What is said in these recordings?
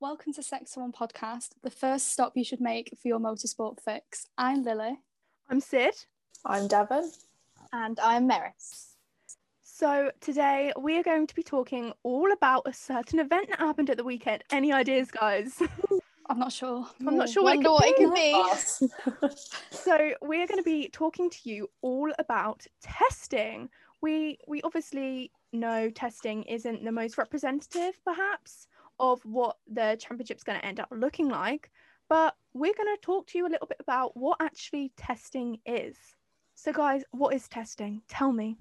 Welcome to Sector One Podcast, the first stop you should make for your motorsport fix. I'm Lily. I'm Sid. I'm Devon. And I'm Meris. So today we are going to be talking all about a certain event that happened at the weekend. Any ideas, guys? I'm not sure. I'm not sure what it Wonder could what be. it could be. So we're going to be talking to you all about testing. We we obviously know testing isn't the most representative, perhaps, of what the championship's going to end up looking like, but we're going to talk to you a little bit about what actually testing is. So, guys, what is testing? Tell me.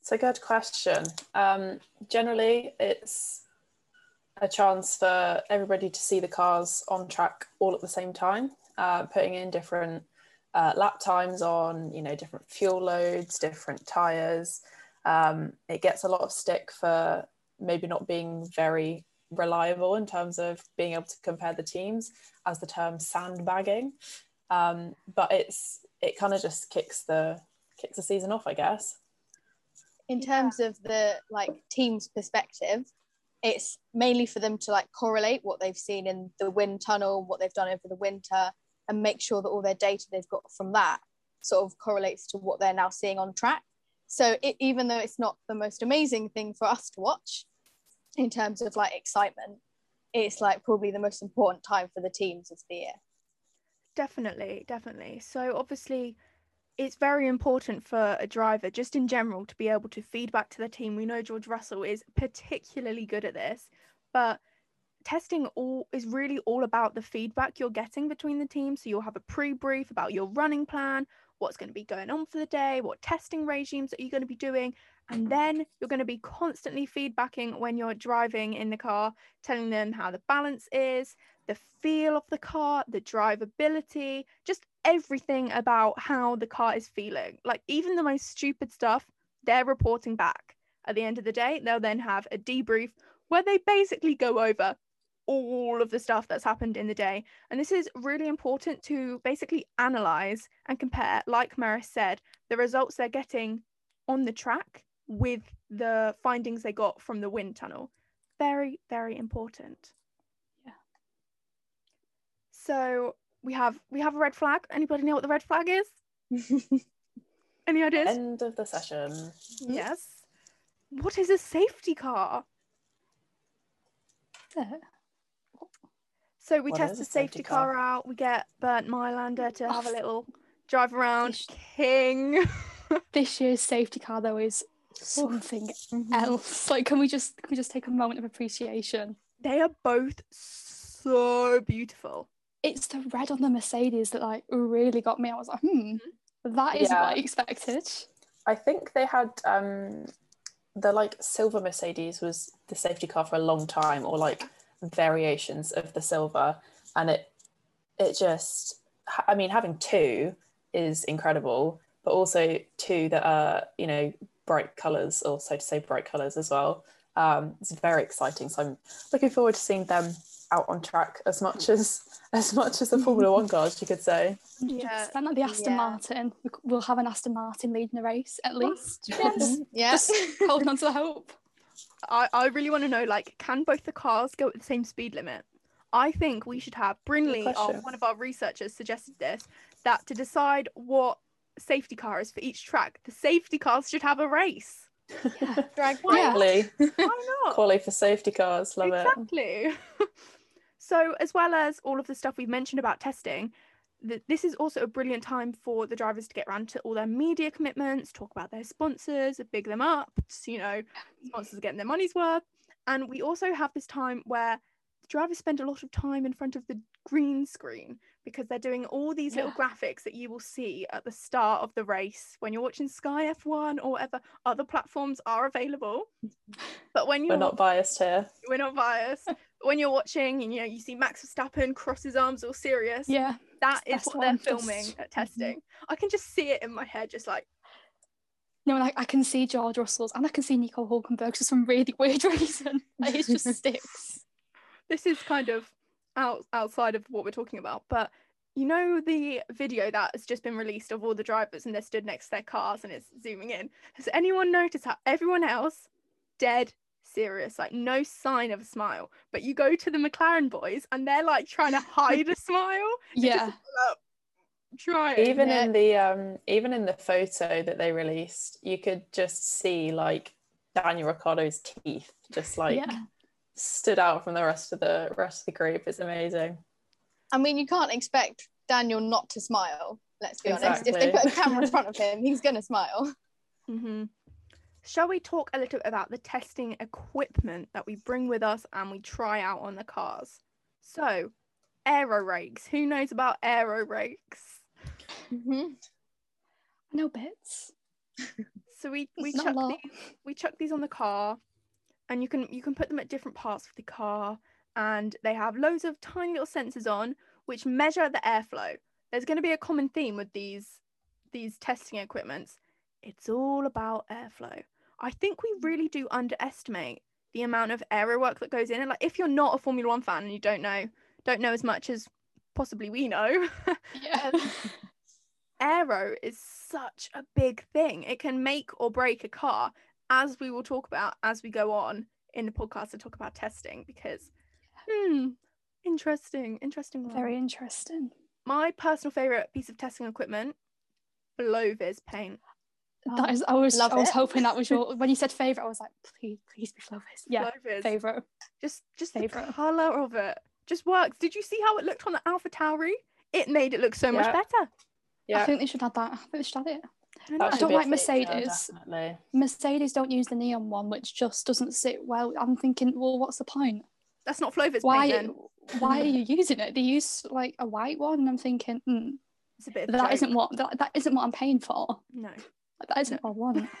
It's a good question. Um, generally, it's a chance for everybody to see the cars on track all at the same time, uh, putting in different uh, lap times on, you know, different fuel loads, different tires. Um, it gets a lot of stick for maybe not being very reliable in terms of being able to compare the teams, as the term sandbagging. Um, but it's it kind of just kicks the kicks the season off, I guess. In terms of the like team's perspective, it's mainly for them to like correlate what they've seen in the wind tunnel, what they've done over the winter, and make sure that all their data they've got from that sort of correlates to what they're now seeing on track. So it, even though it's not the most amazing thing for us to watch in terms of like excitement, it's like probably the most important time for the teams of the year. Definitely, definitely. So obviously it's very important for a driver just in general to be able to feed back to the team. We know George Russell is particularly good at this, but testing all is really all about the feedback you're getting between the teams. So you'll have a pre-brief about your running plan, what's going to be going on for the day, what testing regimes are you going to be doing, and mm-hmm. then you're going to be constantly feedbacking when you're driving in the car, telling them how the balance is, the feel of the car, the drivability, just everything about how the car is feeling. Like even the most stupid stuff, they're reporting back. At the end of the day, they'll then have a debrief where they basically go over all of the stuff that's happened in the day. And this is really important to basically analyze and compare, like Maris said, the results they're getting on the track with the findings they got from the wind tunnel. Very, very important. Yeah. So we have we have a red flag. Anybody know what the red flag is? Any ideas? End of the session. Yes. What is a safety car? Uh, So we What test the safety, safety car? car? out. We get Bernd Mayländer to have a little drive around. Ish. King. this year's safety car though is something Mm-hmm. else. Like, can we just can we just take a moment of appreciation? they are both so beautiful. It's the red on the Mercedes that like really got me. I was like, hmm, that is Yeah. what I expected. I think they had um, the like silver Mercedes was the safety car for a long time, or like variations of the silver, and it it just I mean having two is incredible, but also two that are you know bright colours, or so to say bright colours as well. Um, it's very exciting, so I'm looking forward to seeing them out on track as much as as much as the Formula One cars, you could say. Yeah. And like the Aston Yeah. Martin, we- we'll have an Aston Martin leading the race at least. Yes. Yeah. Just holding on to the hope. I, I really want to know like, can both the cars go at the same speed limit? I think we should have Brinley, our, one of our researchers, suggested this that to decide what safety car is for each track, the safety cars should have a race. Drag Yeah. Quality, Why not? quality for safety cars, love it. exactly. so, as well as all of the stuff we've mentioned about testing, th- this is also a brilliant time for the drivers to get around to all their media commitments, talk about their sponsors, big them up. So, you know, sponsors are getting their money's worth. And we also have this time where the drivers spend a lot of time in front of the green screen because they're doing all these little graphics that you will see at the start of the race when you're watching Sky F1 or whatever other platforms are available. But when you're We're not biased here. we're not biased. when you're watching, and you know, you see Max Verstappen cross his arms all serious. Yeah. that is what they're I'm just- filming at mm-hmm. testing. I can just see it in my head, just like No, like I can see George Russell's and I can see Nico Hulkenberg for some really weird reason. Like it just sticks. this is kind of out outside of what we're talking about, but you know the video that has just been released of all the drivers and they're stood next to their cars and it's zooming in. Has anyone noticed how everyone else dead serious, like no sign of a smile. But you go to the McLaren boys and they're like trying to hide a smile. Yeah. just, trying. even Yeah. in the um even in the photo that they released you could just see like daniel ricciardo's teeth just like Yeah. Stood out from the rest of the rest of the group it's amazing I mean, you can't expect Daniel not to smile. Let's be honest. If they put a camera in front of him, he's gonna smile. hmm Shall we talk a little about the testing equipment that we bring with us and we try out on the cars? So, aero rakes. Who knows about aero rakes? Mm-hmm. I know bits. So we we chuck these we chuck these on the car, and you can you can put them at different parts of the car, and they have loads of tiny little sensors on which measure the airflow. There's going to be a common theme with these these testing equipments. It's all about airflow. I think we really do underestimate the amount of aero work that goes in. And like, if you're not a Formula One fan and you don't know don't know as much as possibly we know, Yeah. Um, aero is such a big thing. It can make or break a car, as we will talk about as we go on in the podcast to talk about testing. Because, hmm, interesting, interesting. One. Very interesting. My personal favorite piece of testing equipment, flow-vis paint. That is, I was, love I was it. hoping that was your. When you said favorite, I was like, please, please be flow-vis. Yeah, flow-vis. favorite. Just, just Favourite. the color of it just works. Did you see how it looked on the Alpha Tauri? It made it look so much better. yeah I think they should have that. I think they should have it. I don't that know. should don't like Mercedes. definitely. Mercedes don't use the neon one, which just doesn't sit well. I'm thinking, well, what's the point? That's not flow-vis paint Why? then. Why are you using it? They use like a white one, and I'm thinking, mm, it's a bit. Of that joke. isn't what that, that isn't what I'm paying for. No. That isn't what I want.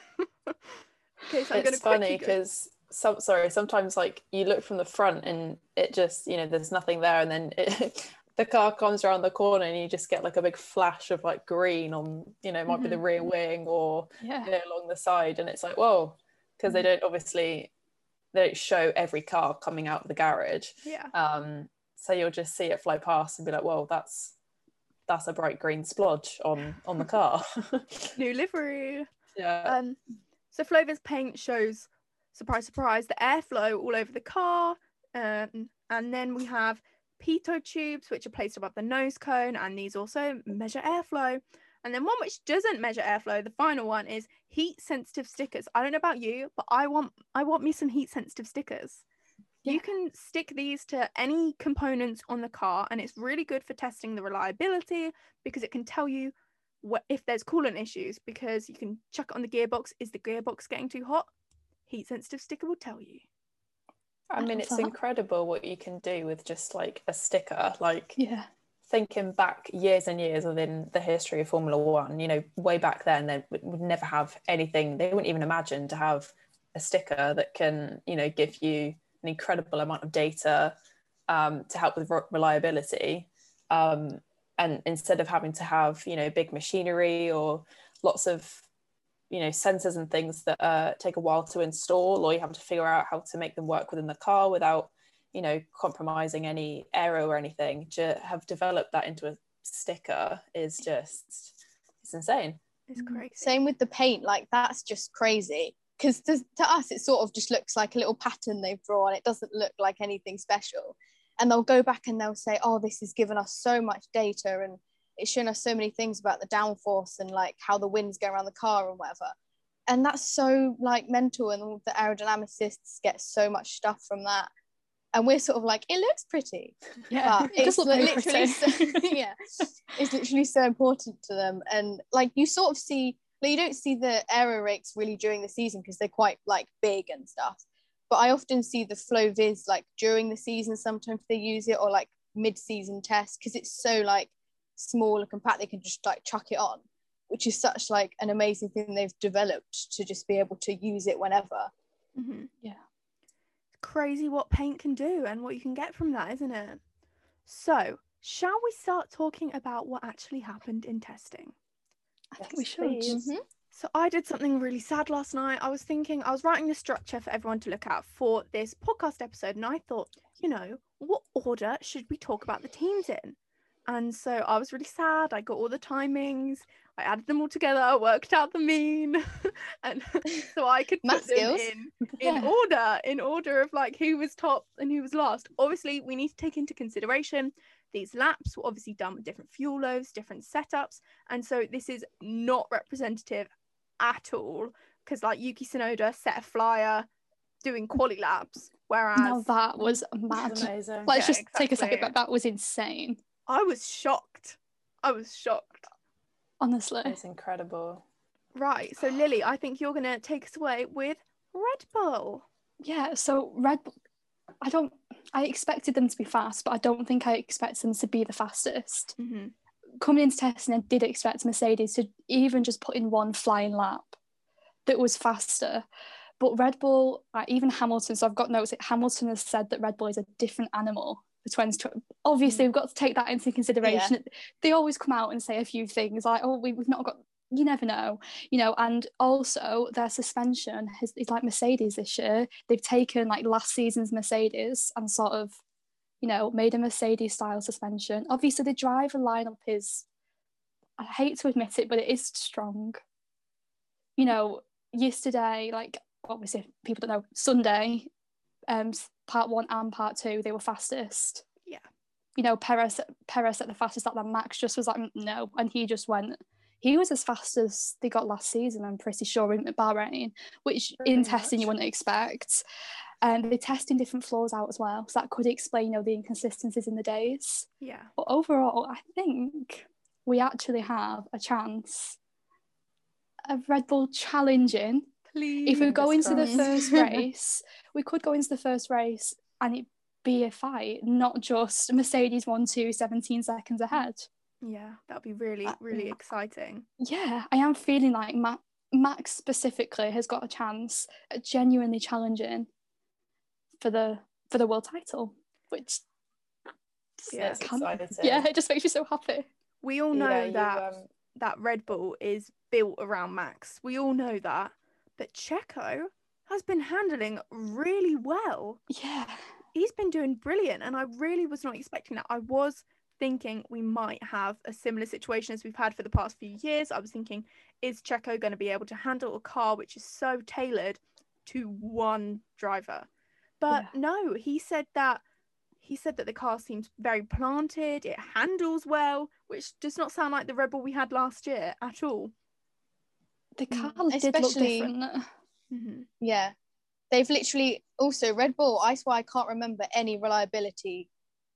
Okay, so I'm it's funny because some sorry sometimes like you look from the front and it just you know there's nothing there and then it, the car comes around the corner and you just get like a big flash of like green on you know it might be the Mhm. rear wing or Yeah. you know along the side and it's like whoa because they don't obviously they don't show every car coming out of the garage Yeah. um so you'll just see it fly past and be like whoa that's that's a bright green splodge on on the car New livery. yeah Um, so flow-vis paint shows, surprise, surprise, the airflow all over the car. Um, and then we have pitot tubes, which are placed above the nose cone, and these also measure airflow. And then one which doesn't measure airflow, the final one is heat sensitive stickers. I don't know about you, but I want I want me some heat sensitive stickers. Yeah. You can stick these to any components on the car, and it's really good for testing the reliability because it can tell you what if there's coolant issues because you can chuck it on the gearbox. Is the gearbox getting too hot? Heat sensitive sticker will tell you. I mean, it's that. incredible what you can do with just like a sticker. Like Yeah. thinking back years and years within the history of Formula One, you know, way back then, they would would never have anything. They wouldn't even imagine to have a sticker that can, you know, give you an incredible amount of data um, to help with reliability. Um, and instead of having to have, you know, big machinery or lots of you know sensors and things that uh, take a while to install or you have to figure out how to make them work within the car without you know compromising any aero or anything to have developed that into a sticker is just it's insane It's Mm. crazy. Same with the paint, like that's just crazy. Because to, to us, it sort of just looks like a little pattern they've drawn. It doesn't look like anything special. And they'll go back and they'll say, "Oh, this has given us so much data, and it's shown us so many things about the downforce and like how the winds go around the car and whatever." And that's so like mental, and the aerodynamicists get so much stuff from that. And we're sort of like, it looks pretty, Yeah. but it's literally pretty. so, yeah it's literally so important to them and like you sort of see like you don't see the aero rakes really during the season because they're quite like big and stuff but i often see the flow viz like during the season sometimes they use it or like mid-season test because it's so like small and compact they can just like chuck it on which is such like an amazing thing they've developed to just be able to use it whenever hmm Yeah. Crazy what paint can do and what you can get from that, isn't it? So, shall we start talking about what actually happened in testing? I think we should. Mhm. So I did something really sad last night. I was thinking, I was writing the structure for everyone to look at for this podcast episode, and I thought, you know, what order should we talk about the teams in? And so I was really sad. I got all the timings. I added them all together, I worked out the mean, and so I could put Math them skills. in in Yeah. order, in order of like who was top and who was last. Obviously, we need to take into consideration these laps were obviously done with different fuel loads, different setups, and so this is not representative at all. Because like Yuki Tsunoda set a flyer doing quali laps, whereas Now that was mad. Amazing. Let's Yeah, just take a second, exactly. but that was insane. I was shocked. I was shocked. Honestly. It's incredible. Right, so Lily, I think you're gonna take us away with Red Bull. Yeah, so Red Bull, I don't, I expected them to be fast, but I don't think I expected them to be the fastest. Mm-hmm. Coming into testing, I did expect Mercedes to even just put in one flying lap that was faster. But Red Bull, uh, even Hamilton, so I've got notes that Hamilton has said that Red Bull is a different animal for 2020. Obviously, we've got to take that into consideration. They always come out and say a few things like, oh, we, we've not got, you never know, you know, and also their suspension has, is like Mercedes this year. They've taken like last season's Mercedes and sort of, you know, made a Mercedes style suspension. Obviously, the driver lineup is, I hate to admit it, but it is strong. You know, yesterday, like obviously people don't know, Sunday, um, part one and part two, they were fastest. Yeah. You know, Perez Perez at the fastest lap, then Max just was like, "Mm, no, and he just went. He was as fast as they got last season, I'm pretty sure, in Bahrain, which in Pretty testing you wouldn't expect. And they're testing different floors out as well. So that could explain, you know, the inconsistencies in the days. Yeah. But overall, I think we actually have a chance of Red Bull challenging. Please. If we go Fingers into the first race, we could go into the first race and it be a fight, not just Mercedes 1 2 17 seconds ahead. Yeah, that'd be really, Uh, really mm. exciting. Yeah, I am feeling like Ma- Max specifically has got a chance at genuinely challenging for the for the world title, which Yeah. It's Can- yeah, it just makes me so happy. We all know Yeah, you, that um, that Red Bull is built around Max. We all know that. But Checo has been handling really well. Yeah. He's been doing brilliant, and I really was not expecting that. I was thinking we might have a similar situation as we've had for the past few years. I was thinking, is Checo going to be able to handle a car which is so tailored to one driver? But Yeah. no, he said that he said that the car seems very planted, it handles well, which does not sound like the Red Bull we had last year at all. The Mm, car did look especially- different. Mhm. Yeah. They've literally also Red Bull, I swear I can't remember any reliability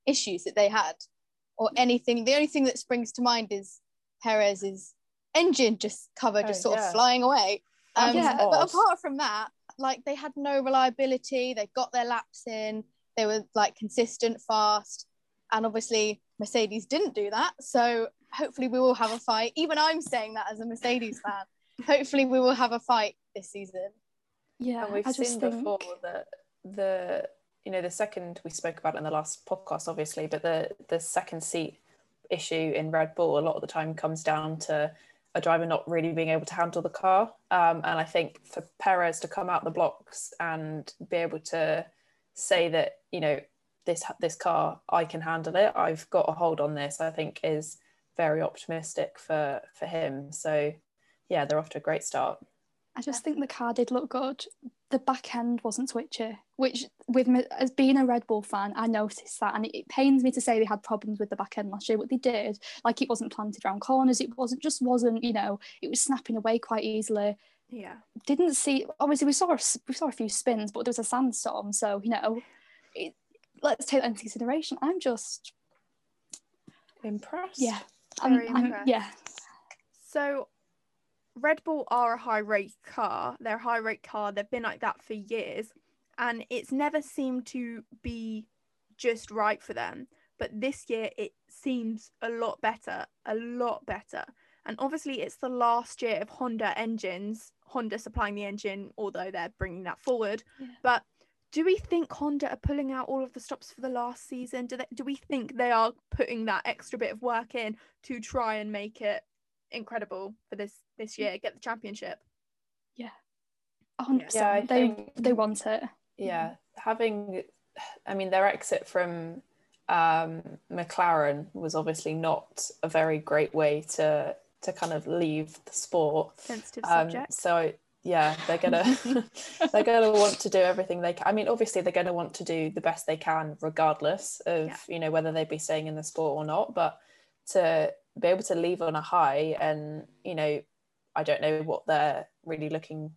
issues that they had or anything. The only thing that springs to mind is Perez's engine just cover Oh, just sort yeah. of flying away. Um, was But odd. apart from that, like they had no reliability. They got their laps in. They were like consistent, fast, and obviously Mercedes didn't do that. So hopefully we will have a fight. Even I'm saying that as a Mercedes fan. Hopefully we will have a fight this season. Yeah, and we've I seen think before that the you know the second we spoke about it in the last podcast obviously but the the second seat issue in red bull a lot of the time comes down to a driver not really being able to handle the car um, and i think for perez to come out the blocks and be able to say that you know this this car i can handle it i've got a hold on this i think is very optimistic for for him so yeah they're off to a great start I just think the car did look good. The back end wasn't twitchy, which with me as being a Red Bull fan, I noticed that, and it, it pains me to say they had problems with the back end last year, but they did. Like it wasn't planted around corners. It wasn't just wasn't you know it was snapping away quite easily. Yeah. Didn't see obviously we saw a s- we saw a few spins, but there was a sandstorm, so you know. It, let's take that into consideration. I'm just impressed yeah, I'm, Very I'm- yeah. So Red Bull are a high rake car. They're a high rake car. They've been like that for years. And it's never seemed to be just right for them. But this year it seems a lot better, a lot better. And obviously it's the last year of Honda engines, Honda supplying the engine, although they're bringing that forward. Yeah. But do we think Honda are pulling out all of the stops for the last season? Do they, do we think they are putting that extra bit of work in to try and make it incredible for this this year, get the championship? a hundred Yeah, I percent. They think- they want it. yeah having i mean their exit from um, McLaren was obviously not a very great way to to kind of leave the sport. Sensitive Um, subject. so yeah, they're gonna they're gonna want to do everything they can. I mean, obviously they're gonna want to do the best they can, regardless of Yeah. you know whether they'd be staying in the sport or not. But to be able to leave on a high, and you know, I don't know what they're really looking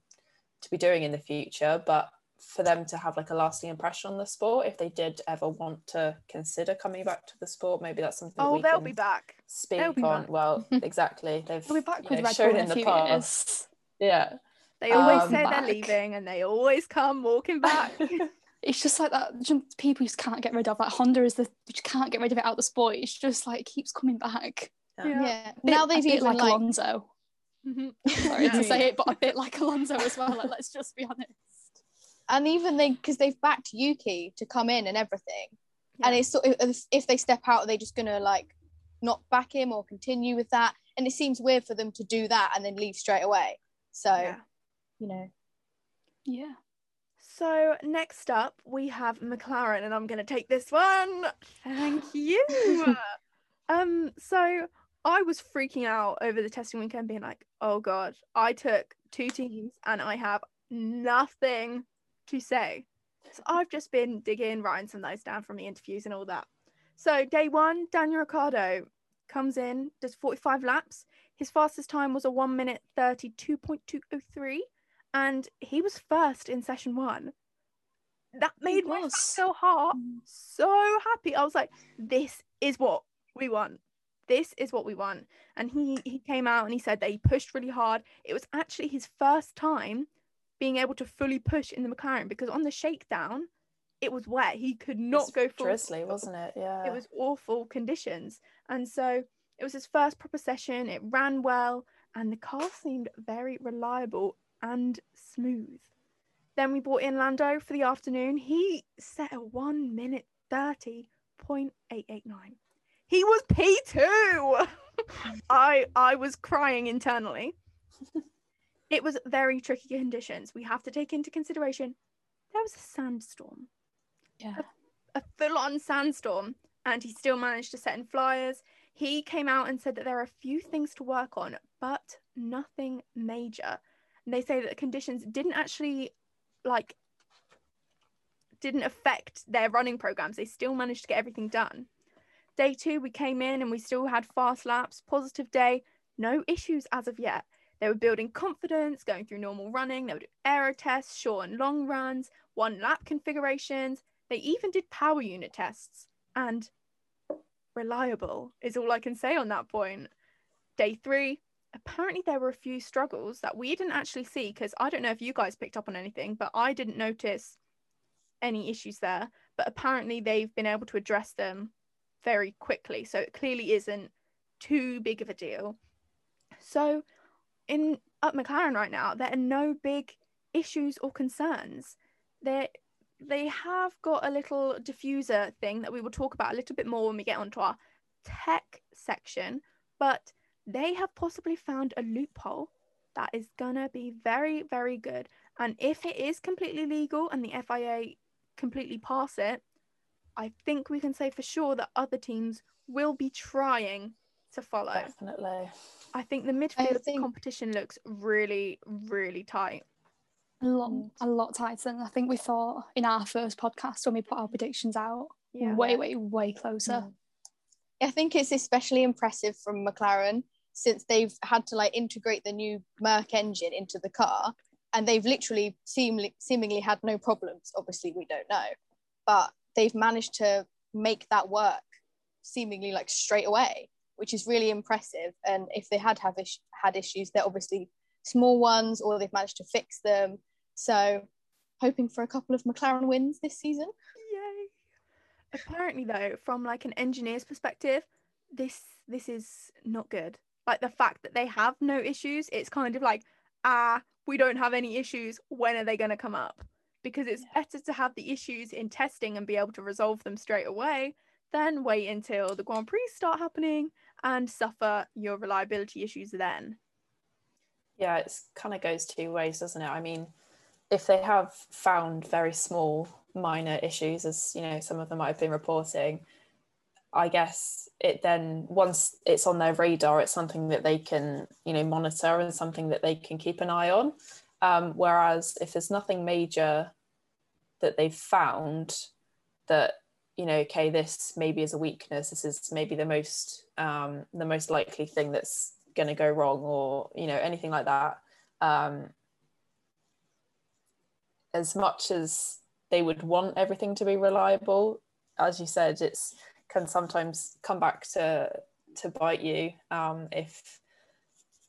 to be doing in the future, but for them to have like a lasting impression on the sport, if they did ever want to consider coming back to the sport, maybe that's something Oh, we they'll can be back. speak they'll be on. back. Well, exactly. They've We'll be back with know, Red shown Bull in in the past. years. Yeah. They always Um, say they're leaving and they always come walking back. It's just like that. just People just can't get rid of. Like Honda is the you just can't get rid of it out of the sport. It's just like it keeps coming back. Yeah. Yeah. Bit- Now they've bit even like like, Alonso. Mhm. Sorry to say it, but a bit like Alonso as well. Like, let's just be honest. and even they because they've backed Yuki to come in and everything. And it's sort of if, if they step out, are they just gonna like not back him or continue with that? And it seems weird for them to do that and then leave straight away. So Yeah. you know, Yeah. So next up we have McLaren, and I'm going to take this one. Thank you. um, so I was freaking out over the testing weekend, being like, "Oh God!" I took two teams, and I have nothing to say. So I've just been digging, writing some notes down from the interviews and all that. So day one, Daniel Ricciardo comes in, does 45 laps. His fastest time was a one minute 32.203 and he was first in session one. That made me so heart mm. so happy. I was like, this is what we want. This is what we want. And he he came out and he said that he pushed really hard. It was actually his first time being able to fully push in the McLaren because on the shakedown, it was wet. He could not It's go full drizzly, wasn't it? Yeah. it was awful conditions and so it was his first proper session it ran well and the car seemed very reliable and smooth then we brought in lando for the afternoon he set a 1 minute 30.889 he was p2 i i was crying internally it was very tricky conditions we have to take into consideration there was a sandstorm Yeah. a full on sandstorm and he still managed to set in flyers. He came out and said that there are a few things to work on, but nothing major. And they say that the conditions didn't actually like didn't affect their running programs. They still managed to get everything done. Day two, we came in and we still had fast laps, positive day, no issues as of yet. They were building confidence, going through normal running, they would do aero tests, short and long runs, one lap configurations, they even did power unit tests and reliable is all I can say on that point. Day three, apparently there were a few struggles that we didn't actually see because I don't know if you guys picked up on anything, but I didn't notice any issues there. But apparently they've been able to address them very quickly. So it clearly isn't too big of a deal. So in at McLaren right now, there are no big issues or concerns. They they have got a little diffuser thing that we will talk about a little bit more when we get onto our tech section, but they have possibly found a loophole that is gonna be very, very good. And if it is completely legal and the FIA completely pass it, I think we can say for sure that other teams will be trying to follow. Definitely. I think the midfield think- competition looks really, really tight. A lot, Mm. a lot tighter than I think we thought in our first podcast when we put our predictions out. Yeah. Way, way, way closer. Yeah. I think it's especially impressive from McLaren since they've had to like integrate the new Merc engine into the car, and they've literally seemingly seemingly had no problems. Obviously, we don't know, but they've managed to make that work seemingly like straight away, which is really impressive. And if they had have had issues, they're obviously small ones, or they've managed to fix them. So, hoping for a couple of McLaren wins this season. Yay. Apparently though, from like an engineer's perspective, this this is not good. Like the fact that they have no issues, it's kind of like, ah, we don't have any issues. When are they going to come up? Because it's better to have the issues in testing and be able to resolve them straight away than wait until the Grand Prix start happening and suffer your reliability issues then. Yeah, it's kind of goes two ways, doesn't it? I mean, if they have found very small, minor issues, as you know, some of them might have been reporting, I guess it then once it's on their radar, it's something that they can you know monitor and something that they can keep an eye on. Um, whereas if there's nothing major that they've found that you know okay this maybe is a weakness this is maybe the most um, the most likely thing that's going to go wrong or you know anything like that um, as much as they would want everything to be reliable as you said it's can sometimes come back to to bite you um, if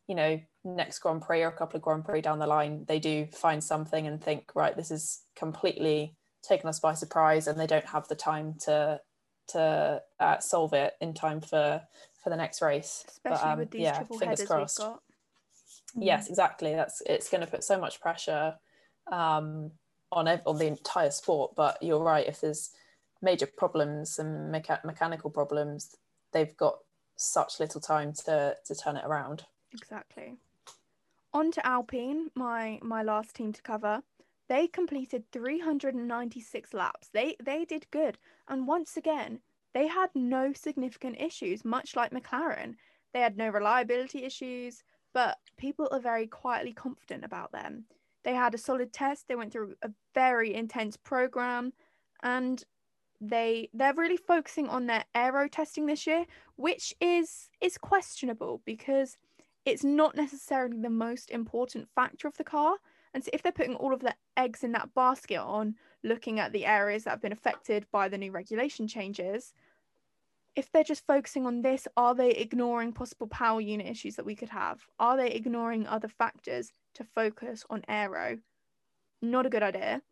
you know next grand prix or a couple of grand prix down the line they do find something and think right this is completely taken us by surprise and they don't have the time to to uh, solve it in time for for the next race. Especially but, um, with these yeah, triple fingers crossed. we've got. Yes exactly. That's it's going to put so much pressure um, on ev- on the entire sport but you're right if there's major problems and mecha- mechanical problems they've got such little time to to turn it around. Exactly on to alpine my my last team to cover they completed 396 laps. They they did good. And once again, they had no significant issues, much like McLaren. They had no reliability issues, but people are very quietly confident about them. They had a solid test, they went through a very intense program, and they they're really focusing on their aero testing this year, which is is questionable because it's not necessarily the most important factor of the car and so if they're putting all of their eggs in that basket on looking at the areas that have been affected by the new regulation changes, if they're just focusing on this, are they ignoring possible power unit issues that we could have? Are they ignoring other factors to focus on aero? Not a good idea.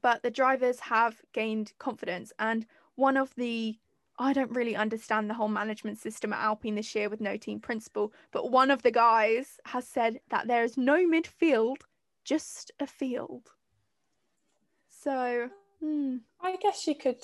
But the drivers have gained confidence. And one of the I don't really understand the whole management system at Alpine this year with no team principal, but one of the guys has said that there is no midfield just a field. So, hmm. I guess you could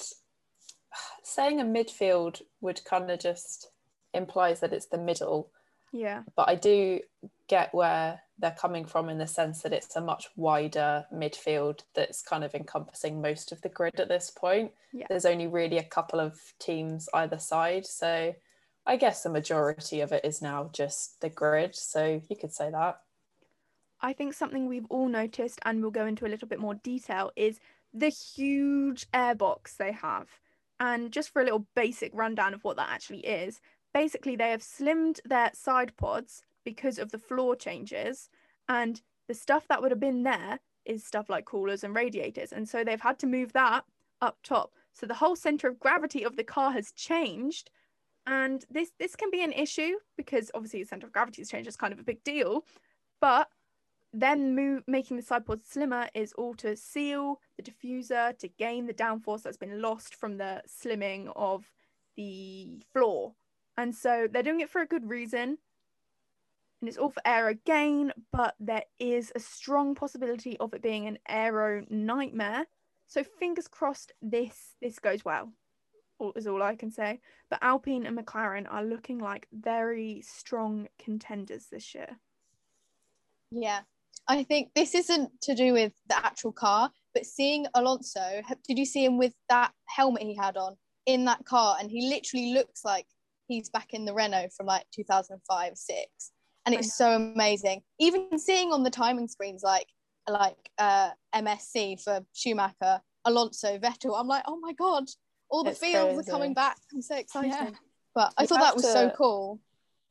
saying a midfield would kind of just implies that it's the middle. Yeah. But I do get where they're coming from in the sense that it's a much wider midfield that's kind of encompassing most of the grid at this point. Yeah. There's only really a couple of teams either side. So I guess the majority of it is now just the grid. So you could say that. I think something we've all noticed, and we'll go into a little bit more detail, is the huge airbox they have. And just for a little basic rundown of what that actually is, basically they have slimmed their side pods because of the floor changes, and the stuff that would have been there is stuff like coolers and radiators. And so they've had to move that up top. So the whole center of gravity of the car has changed. And this this can be an issue because obviously the center of gravity has changed. is kind of a big deal. But then move, making the side pods slimmer is all to seal the diffuser to gain the downforce that's been lost from the slimming of the floor. And so they're doing it for a good reason. And it's all for aero gain, but there is a strong possibility of it being an aero nightmare. So fingers crossed this this goes well. Is all I can say. But Alpine and McLaren are looking like very strong contenders this year. Yeah, I think this isn't to do with the actual car, but seeing Alonso, did you see him with that helmet he had on in that car? And he literally looks like he's back in the Renault from like 2005, six. And it's so amazing. Even seeing on the timing screens, like, like uh, MSC for Schumacher, Alonso, Vettel, I'm like, oh my God, all the it's fields crazy. are coming back. I'm so excited. Yeah. But I you thought that was to, so cool.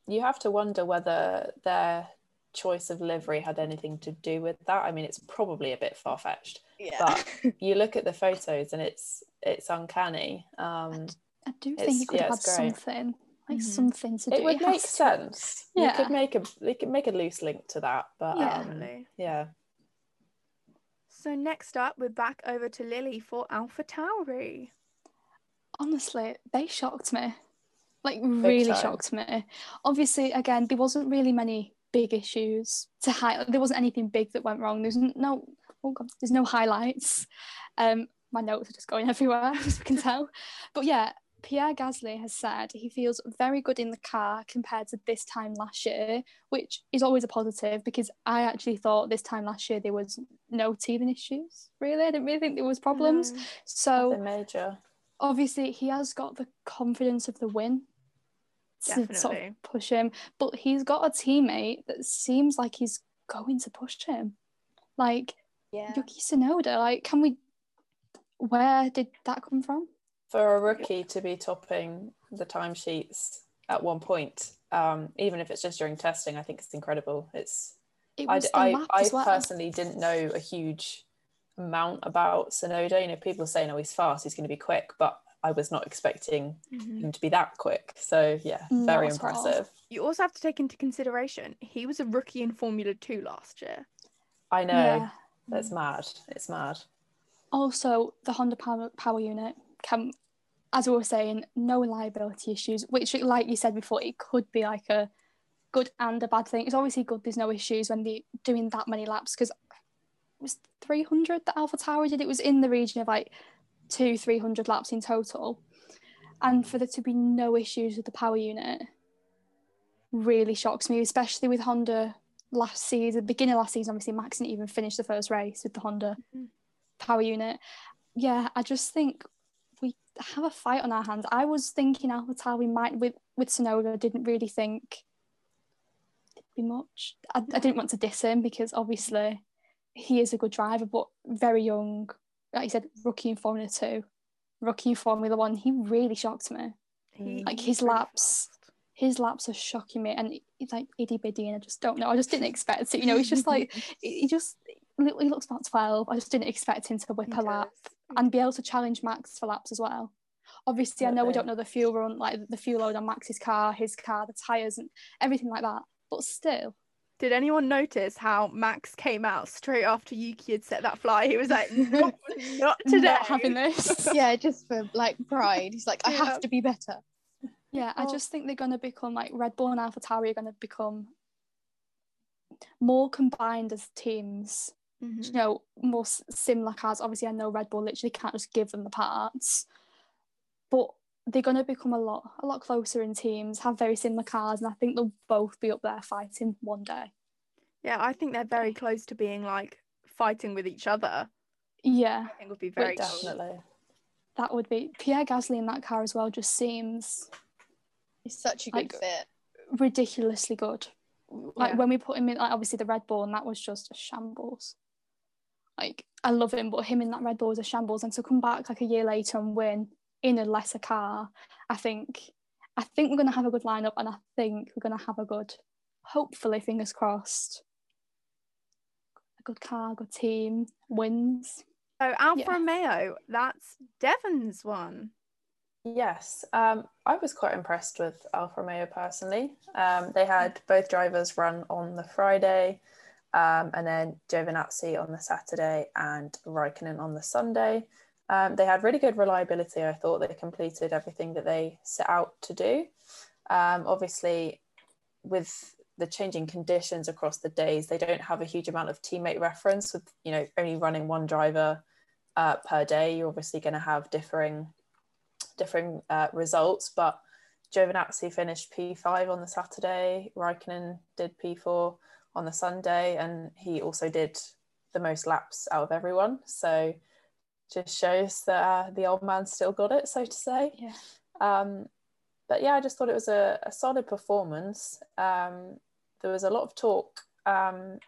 You have to wonder whether they're choice of livery had anything to do with that. I mean, it's probably a bit far fetched, yeah. but you look at the photos and it's it's uncanny. Um, I, do think you could yeah, have something like mm-hmm. something to do. It would make sense. Yeah. You could make a you could make a loose link to that, but yeah. Um, yeah. So next up, we're back over to Lily for Alpha Tauri. Honestly, they shocked me. Like really shocked me. Obviously, again, there wasn't really many big issues to highlight. There wasn't anything big that went wrong. There's no, oh God, there's no highlights. Um, my notes are just going everywhere, as we can tell. But yeah, Pierre Gasly has said he feels very good in the car compared to this time last year, which is always a positive because I actually thought this time last year there was no teething issues. Really, I didn't really think there was problems. No, so major. obviously he has got the confidence of the win to sort of push him, but he's got a teammate that seems like he's going to push him. Like Yeah. Yuki Tsunoda, like can we where did that come from? For a rookie to be topping the timesheets at one point, um, even if it's just during testing, I think it's incredible. It's It I, I, I well. personally didn't know a huge amount about Tsunoda. You know, people saying, "Oh, he's fast, he's going to be quick," but I was not expecting Mhm. him to be that quick. So yeah, very Not at all. impressive. You also have to take into consideration he was a rookie in Formula Two last year. I know Yeah. that's mad. It's mad. Also, the Honda power, power unit can, as we were saying, no liability issues. Which, like you said before, it could be like a good and a bad thing. It's obviously good. There's no issues when they're doing that many laps because it was 300 that Alpha Tauri did. It was in the region of like two, 300 laps in total, and for there to be no issues with the power unit really shocks me, especially with Honda last season, beginning of last season. Obviously, Max didn't even finish the first race with the Honda Mhm. power unit. Yeah, I just think we have a fight on our hands. I was thinking Alpha we might with with Tsunoda. I didn't really think it'd be much. I, I didn't want to diss him because obviously he is a good driver, but very young. Like you said, rookie in Formula Two, rookie in Formula One. He really shocked me. He, Like, his laps- fast. His laps are shocking me, and he's like itty bitty, and I just don't know. I just didn't expect it. You know, he's just like he just he looks about twelve. I just didn't expect him to whip He a lap does. And be able to challenge Max for laps as well. Obviously, I know we don't know the fuel run, like the fuel load on Max's car, his car, the tires, and everything like that. But still, Did anyone notice how Max came out straight after Yuki had set that fly? He was like, "Nope, not today." not having this. yeah, just for like pride. He's like, I Yeah. have to be better. yeah, I Oh. just think they're going to become like Red Bull and AlphaTauri are going to become more combined as teams. Mhm. You know, more similar cars. Obviously, I know Red Bull literally can't just give them the parts, but they're going to become a lot a lot closer in teams. Have very similar cars, and I think they'll both be up there fighting one day. Yeah, I think they're very close to being like fighting with each other. Yeah. I think it would be very cool. Definitely. that would be Pierre Gasly in that car as well just seems He's such a good Like, fit. ridiculously good. Like Yeah. when we put him in like obviously the Red Bull and that was just a shambles. Like I love him, but him in that Red Bull was a shambles and to come back like a year later and win in a lesser car, I think I think we're gonna have a good lineup and I think we're gonna have a good hopefully fingers crossed. A good car, good team, wins. So Alfa Yeah. Romeo, that's Devon's one. Yes, um, I was quite impressed with Alfa Romeo personally. Um, they had both drivers run on the Friday, um, and then Giovinazzi on the Saturday and Raikkonen on the Sunday. Um, they had really good reliability. I thought they completed everything that they set out to do. Um, obviously, with the changing conditions across the days, they don't have a huge amount of teammate reference. With you know only running one driver uh, per day, you're obviously going to have differing differing uh, results. But Giovinazzi finished P5 on the Saturday. Raikkonen did P4 on the Sunday, and he also did the most laps out of everyone. So just shows that uh, the old man still got it, so to say. Yeah. Um, but yeah, I just thought it was a, a solid performance. Um, there was a lot of talk um,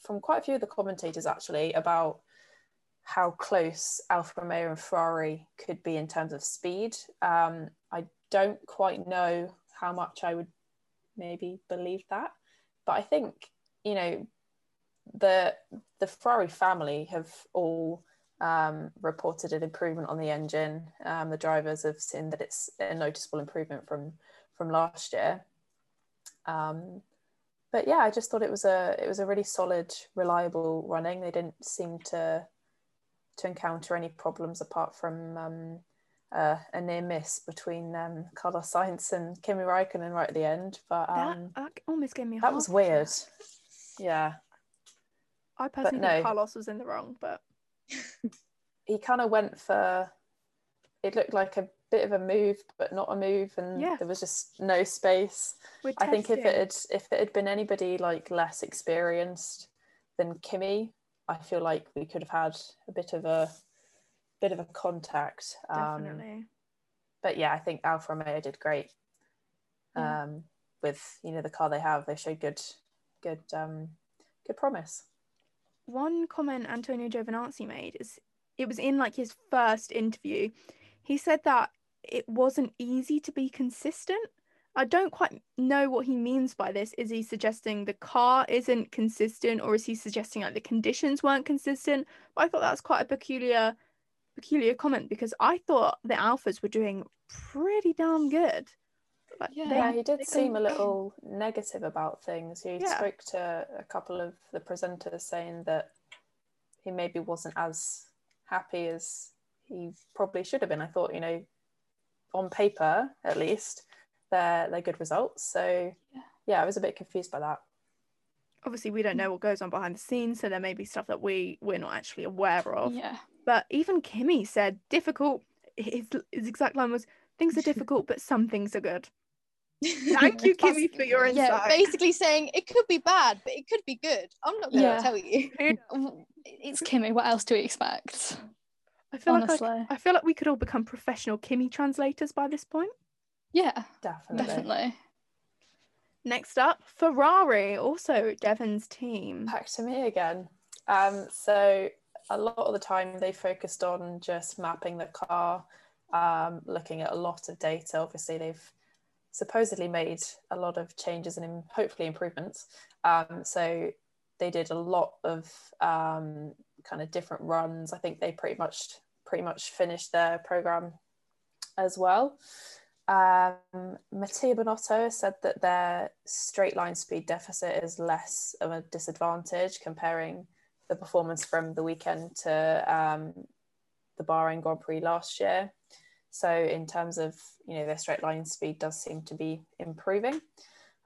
from quite a few of the commentators actually about how close Alfa Romeo and Ferrari could be in terms of speed. Um, I don't quite know how much I would maybe believe that, but I think you know the the Ferrari family have all um, reported an improvement on the engine. Um, the drivers have seen that it's a noticeable improvement from from last year. Um, but yeah, I just thought it was a it was a really solid, reliable running. They didn't seem to to encounter any problems apart from um, uh, a near miss between um, Carlos Sainz and Kimi Raikkonen right at the end. But um, that, that almost gave me a that was weird. Yeah, I personally no. think Carlos was in the wrong, but he kind of went for it looked like a bit of a move but not a move and Yeah. there was just no space we're i think if it had if it had been anybody like less experienced than Kimi i feel like we could have had a bit of a bit of a contact. Um, Definitely. but yeah, I think Alfa Romeo did great. Yeah. Um, with you know the car they have, they showed good, good, um, good promise. one comment Antonio Giovinazzi made is it was in like his first interview. He said that it wasn't easy to be consistent. I don't quite know what he means by this. Is he suggesting the car isn't consistent or is he suggesting like the conditions weren't consistent? But I thought that was quite a peculiar peculiar comment because I thought the alphas were doing pretty damn good. Like, Yeah. they- he did they seem a little negative about things. He Yeah. spoke to a couple of the presenters saying that he maybe wasn't as happy as he probably should have been. I thought, you know, on paper at least, they're they're good results. So Yeah. yeah, I was a bit confused by that. Obviously, we don't know what goes on behind the scenes, so there may be stuff that we we're not actually aware of. Yeah. But even Kimi said difficult. His, his exact line was things are difficult, but some things are good. Thank you, That's- Kimi, for your insight. Yeah, basically saying it could be bad, but it could be good. I'm not going to Yeah. tell you. It's Kimi. What else do we expect? I feel like I, I feel like we could all become professional Kimi translators by this point. Yeah, Definitely. definitely. Next up, Ferrari, also Devon's team. Back to me again. Um, so a lot of the time they focused on just mapping the car, um, looking at a lot of data. Obviously, they've supposedly made a lot of changes and hopefully improvements. Um, so they did a lot of um, kind of different runs. I think they pretty much pretty much finished their program as well. Um, Matteo Binotto said that their straight line speed deficit is less of a disadvantage comparing the performance from the weekend to um, the Bahrain Grand Prix last year. So in terms of you know their straight line speed does seem to be improving.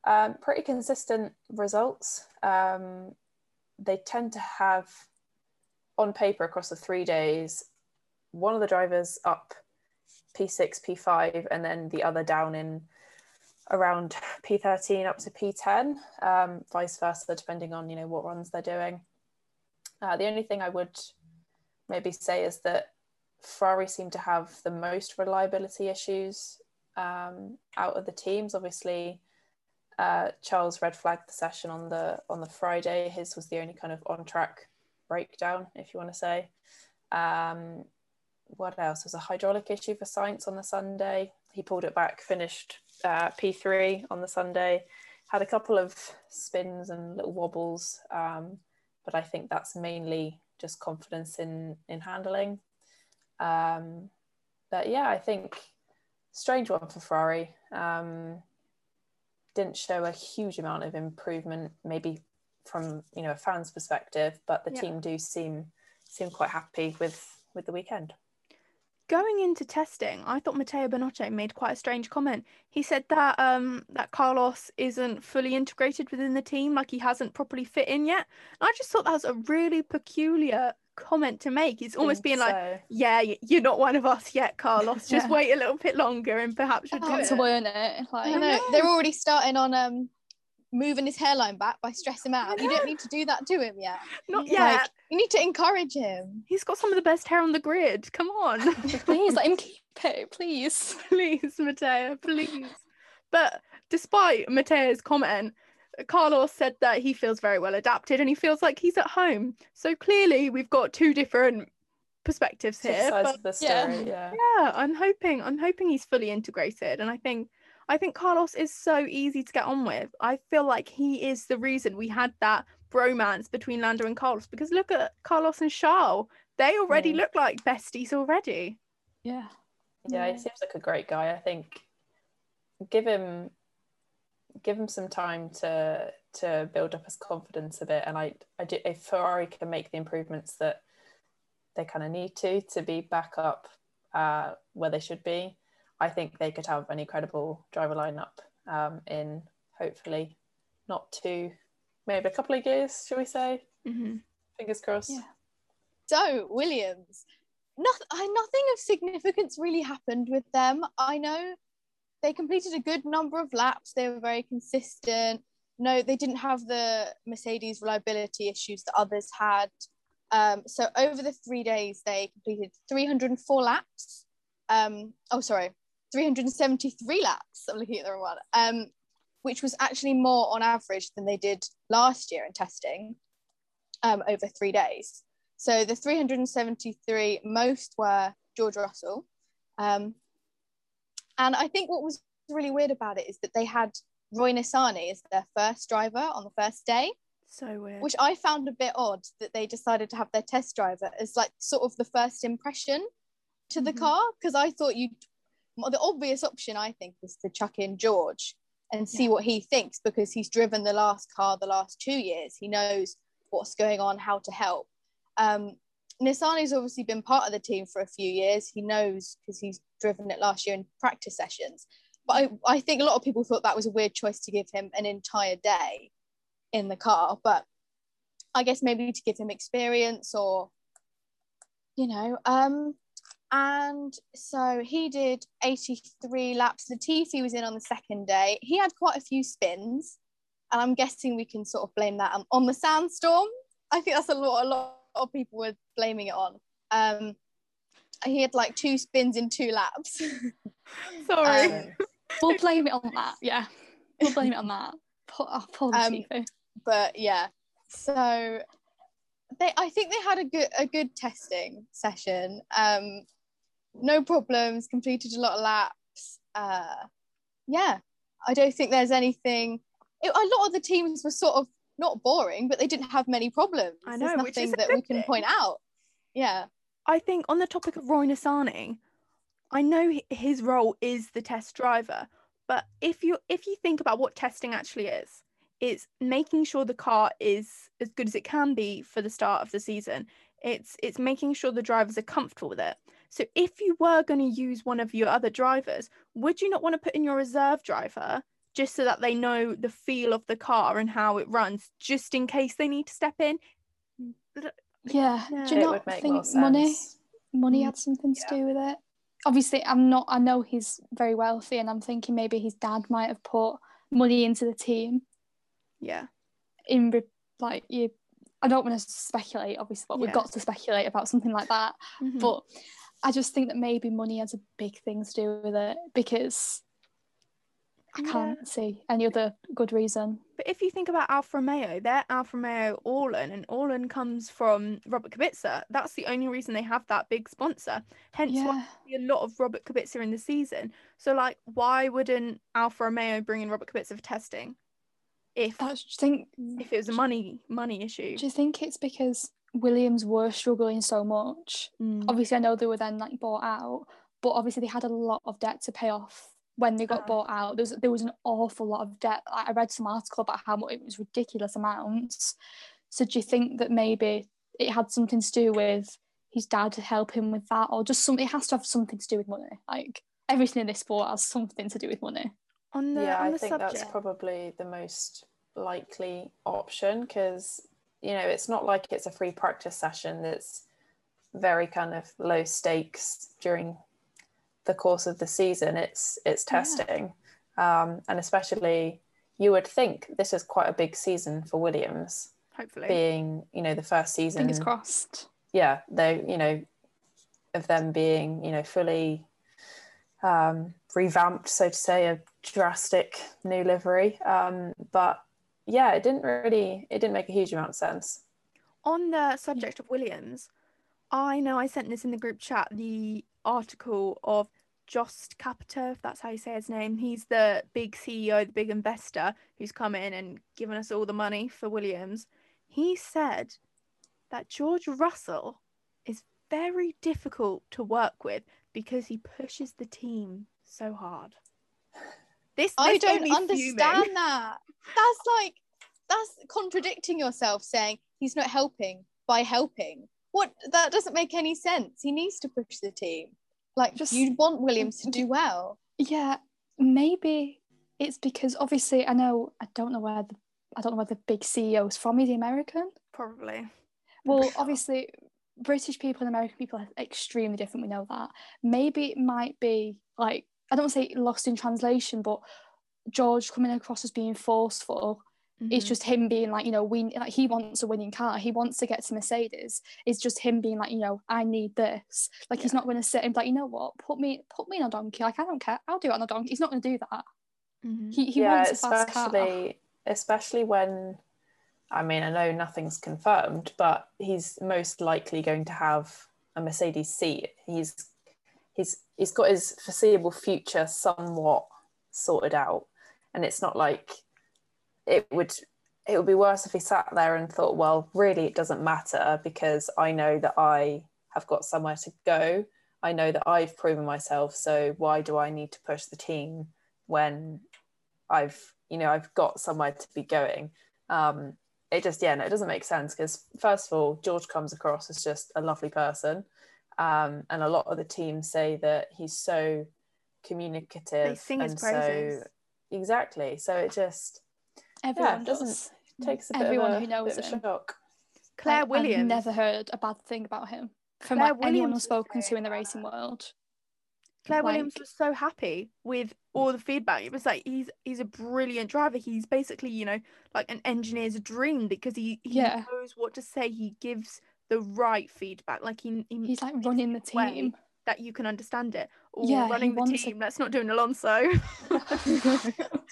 Um, pretty consistent results. Um, they tend to have on paper across the three days, one of the drivers up P6, P5, and then the other down in around P13 up to P10, um, vice versa, depending on you know what runs they're doing. Uh, the only thing I would maybe say is that Ferrari seem to have the most reliability issues um, out of the teams. Obviously, uh, Charles red flagged the session on the on the Friday. His was the only kind of on track breakdown, if you want to say. Um, what else? There was a hydraulic issue for Sainz on the Sunday. He pulled it back, finished uh, P3 on the Sunday, had a couple of spins and little wobbles, um, but I think that's mainly just confidence in in handling. Um, but yeah, I think strange one for Ferrari. Um, didn't show a huge amount of improvement, maybe from you know a fan's perspective, but the Yeah. team do seem seem quite happy with with the weekend. Going into testing, I thought Matteo Binotto made quite a strange comment. He said that um that Carlos isn't fully integrated within the team, like he hasn't properly fit in yet. And I just thought that was a really peculiar comment to make. He's almost being like, "Yeah, you're not one of us yet, Carlos. Just Yeah. wait a little bit longer, and perhaps you'll do Got it." to learn it. I Like, know. know. They're already starting on um moving his hairline back by stressing him out. You don't need to do that to him yet. Not yet. Like, you need to encourage him. He's got some of the best hair on the grid. Come on. please let him keep it, please. please, Matteo, please. But despite Matteo's comment, Carlos said that he feels very well adapted and he feels like he's at home. So clearly, we've got two different perspectives here. But of the yeah. yeah. yeah, I'm hoping I'm hoping he's fully integrated, and I think I think Carlos is so easy to get on with. I feel like he is the reason we had that bromance between Lando and Carlos because look at Carlos and Charles. They already Mm. look like besties already. Yeah. Yeah, Yeah. he seems like a great guy. I think give him give him some time to to build up his confidence a bit. And I I do if Ferrari can make the improvements that they kind of need to to be back up uh, where they should be, I think they could have an incredible driver lineup um, in hopefully not too maybe a couple of years, shall we say? Mhm. Fingers crossed. Yeah. So Williams, nothing, nothing of significance really happened with them. I know they completed a good number of laps. They were very consistent. No, they didn't have the Mercedes reliability issues that others had. Um, so over the three days, they completed 304 laps. Um, oh, sorry, 373 laps. I'm looking at the wrong one. Um, which was actually more on average than they did last year in testing um, over three days. So the 373 most were George Russell. Um, and I think what was really weird about it is that they had Roy Nissany as their first driver on the first day, So weird. which I found a bit odd that they decided to have their test driver as like sort of the first impression to the Mhm. car. Because I thought you, well, the obvious option I think is to chuck in George and see Yeah. what he thinks because he's driven the last car the last two years. He knows what's going on, how to help. Um, Nissany's obviously been part of the team for a few years. He knows because he's driven it last year in practice sessions. But I, I think a lot of people thought that was a weird choice to give him an entire day in the car. But I guess maybe to give him experience or, you know, um, and so he did 83 laps. The Latifi was in on the second day. He had quite a few spins, and I'm guessing we can sort of blame that on, on the sandstorm. I think that's a lot. A lot of people were blaming it on. Um, he had like two spins in two laps. Sorry. um, We'll blame it on that. Yeah, we'll blame it on that. Poor, oh, poor Um, but yeah, so they I think they had a good a good testing session. Um, no problems. Completed a lot of laps. Uh, yeah, I don't think there's anything. It, a lot of the teams were sort of not boring, but they didn't have many problems. I There's know, which is nothing that we can point out. Yeah, I think on the topic of Roy Nissany, I know his role is the test driver, but if you if you think about what testing actually is, it's making sure the car is as good as it can be for the start of the season. It's it's making sure the drivers are comfortable with it. So if you were going to use one of your other drivers, would you not want to put in your reserve driver just so that they know the feel of the car and how it runs, just in case they need to step in? Yeah. yeah. Do you it not think more sense. money money Mm, had something to yeah. do with it? Obviously, I'm not. I know he's very wealthy, and I'm thinking maybe his dad might have put money into the team Yeah. in re- like you. I don't want to speculate, obviously, but we've got to speculate about something like that. Mhm. But I just think that maybe money has a big thing to do with it because I can't see any other good reason. But if you think about Alfa Romeo, they're Alfa Romeo Orlen, and Orlen comes from Robert Kubica. That's the only reason they have that big sponsor. Hence Yeah, see a lot of Robert Kubica in the season. So, like, why wouldn't Alfa Romeo bring in Robert Kubica for testing if you think if it was a money money issue? Do you think it's because Williams were struggling so much? Mm. Obviously, I know they were then like bought out, but obviously they had a lot of debt to pay off when they got Uh-huh. bought out. There was there was an awful lot of debt. Like, I read some article about how much it was ridiculous amounts. So do you think that maybe it had something to do with his dad to help him with that, or just some? It has to have something to do with money. Like everything in this sport has something to do with money. On the yeah, on I the think subject, that's probably the most likely option because you know it's not like it's a free practice session. It's very kind of low stakes during the course of the season. It's it's Yeah. testing, um, and especially you would think this is quite a big season for Williams, hopefully. being you know the first season. Fingers crossed. yeah, they you know of them being you know fully um, revamped, so to say, a drastic new livery. Um, but yeah, it didn't really it didn't make a huge amount of sense. on the subject of Williams, I know I sent this in the group chat the article of Jost Capito, if that's how you say his name. He's the big CEO, the big investor who's come in and given us all the money for Williams. He said that George Russell is very difficult to work with because he pushes the team so hard. This, I this made don't understand fuming. that. That's like that's contradicting yourself saying he's not helping by helping. What that doesn't make any sense. He needs to push the team. Like Just- you'd want Williams to do well. Yeah, maybe it's because obviously I know I don't know where the I don't know where the big CEO's from. Is he American? Probably. Well, sure. obviously British people and American people are extremely different. We know that. Maybe it might be like I don't want to say lost in translation, but George coming across as being forceful It's Mhm. just him being like, you know, we like he wants a winning car. He wants to get to Mercedes. It's just him being like, you know, I need this. Like he's not going to sit and be like, you know what, put me put me in a donkey. Like I don't care. I'll do it on a donkey. He's not going to do that. Mhm. He he yeah, wants a fast car. especially especially when I mean I know nothing's confirmed, but he's most likely going to have a Mercedes seat. He's he's he's got his foreseeable future somewhat sorted out, and it's not like it would it would be worse if he sat there and thought, well, really it doesn't matter because I know that I have got somewhere to go. I know that I've proven myself, so why do I need to push the team when I've you know I've got somewhere to be going. Um, it just yeah no it doesn't make sense because first of all George comes across as just a lovely person, um, and a lot of the team say that he's so communicative. They sing his and praises. So, exactly. So it just Everyone yeah, doesn't- does. takes a bit Everyone of a, who knows bit of him. shock. Claire Like, Williams. I've never heard a bad thing about him from Claire like anyone Williams I've was spoken to in the racing world. Claire Williams was so happy with all the feedback. It was like he's he's a brilliant driver. He's basically, you know, like an engineer's dream because he, he Yeah. knows what to say. He gives the right feedback. Like he, he He's like running the team. that you can understand it. Or Yeah, running the wants a- team. Let's not do an Alonso.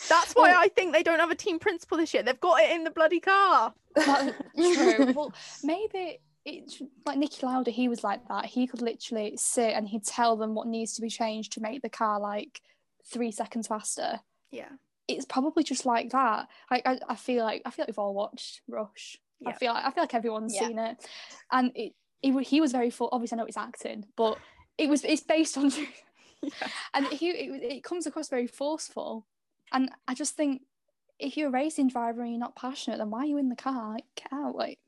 That's why Well- I think they don't have a team principal this year. They've got it in the bloody car. That's true. Well, maybe it's like Niki Lauda. He was like that. He could literally sit and he'd tell them what needs to be changed to make the car like three seconds faster. Yeah. It's probably just like that. Like I, I feel like I feel like we've all watched Rush. I feel like I feel like everyone's Yeah. seen it, and it, he he was very full. Obviously, I know it's acting, but it was it's based on Yeah. and he it, it comes across very forceful and i just think if you're a racing driver and you're not passionate then why are you in the car like get out like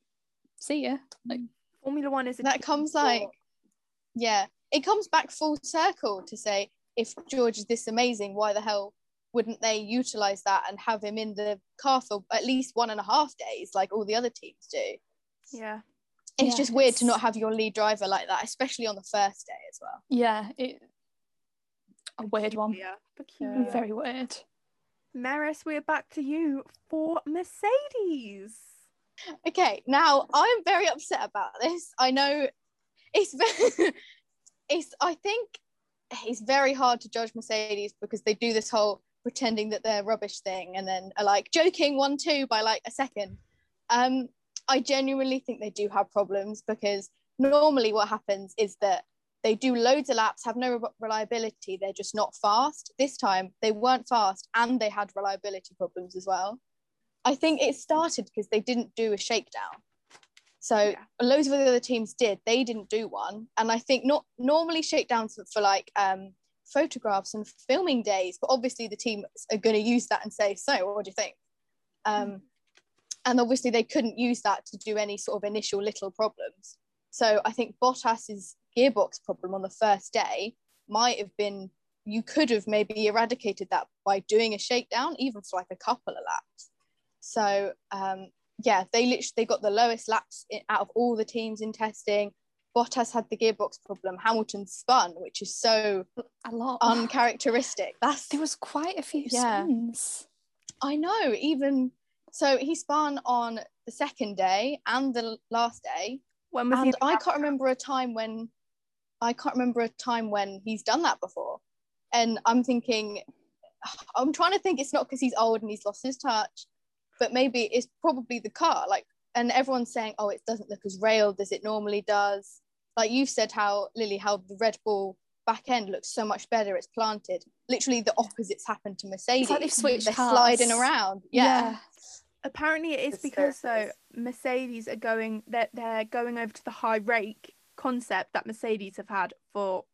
see ya like mm. Formula One is a that comes sport. like yeah it comes back full circle to say if george is this amazing why the hell wouldn't they utilize that and have him in the car for at least one and a half days like all the other teams do Yeah. it's Yeah, just weird to not have your lead driver like that especially on the first day as well yeah it a weird one Yeah. Peculiar. very weird Maris, we're back to you for Mercedes. okay now i'm very upset about this i know it's very it's i think it's very hard to judge mercedes because they do this whole pretending that they're rubbish thing and then are like joking one two by like a second um i genuinely think they do have problems because normally what happens is that they do loads of laps have no re- reliability they're just not fast this time they weren't fast and they had reliability problems as well I think it started because they didn't do a shakedown. So Yeah. loads of the other teams did. They didn't do one, and I think not normally shakedowns for, for like um, photographs and filming days. But obviously the team are going to use that and say, "So, what do you think?" Um, and obviously they couldn't use that to do any sort of initial little problems. So I think Bottas's gearbox problem on the first day might have been you could have maybe eradicated that by doing a shakedown, even for like a couple of laps. So um, yeah, they literally they got the lowest laps in, out of all the teams in testing. Bottas had the gearbox problem. Hamilton spun, which is so a lot uncharacteristic. That's there was quite a few Yeah. spins I know. Even so, he spun on the second day and the last day, When was he? and I can't remember a time when I can't remember a time when he's done that before. And I'm thinking, I'm trying to think. It's not because he's old and he's lost his touch, but maybe it's probably the car. Like, and everyone's saying, oh, it doesn't look as railed as it normally does. Like you've said, how Lily, how the Red Bull back end looks so much better. It's planted. Literally, the opposites happened to Mercedes. like they've switched They're cars. sliding around. Yeah. Apparently, it is It's because very though Mercedes are going that they're going over to the high rake concept that Mercedes have had for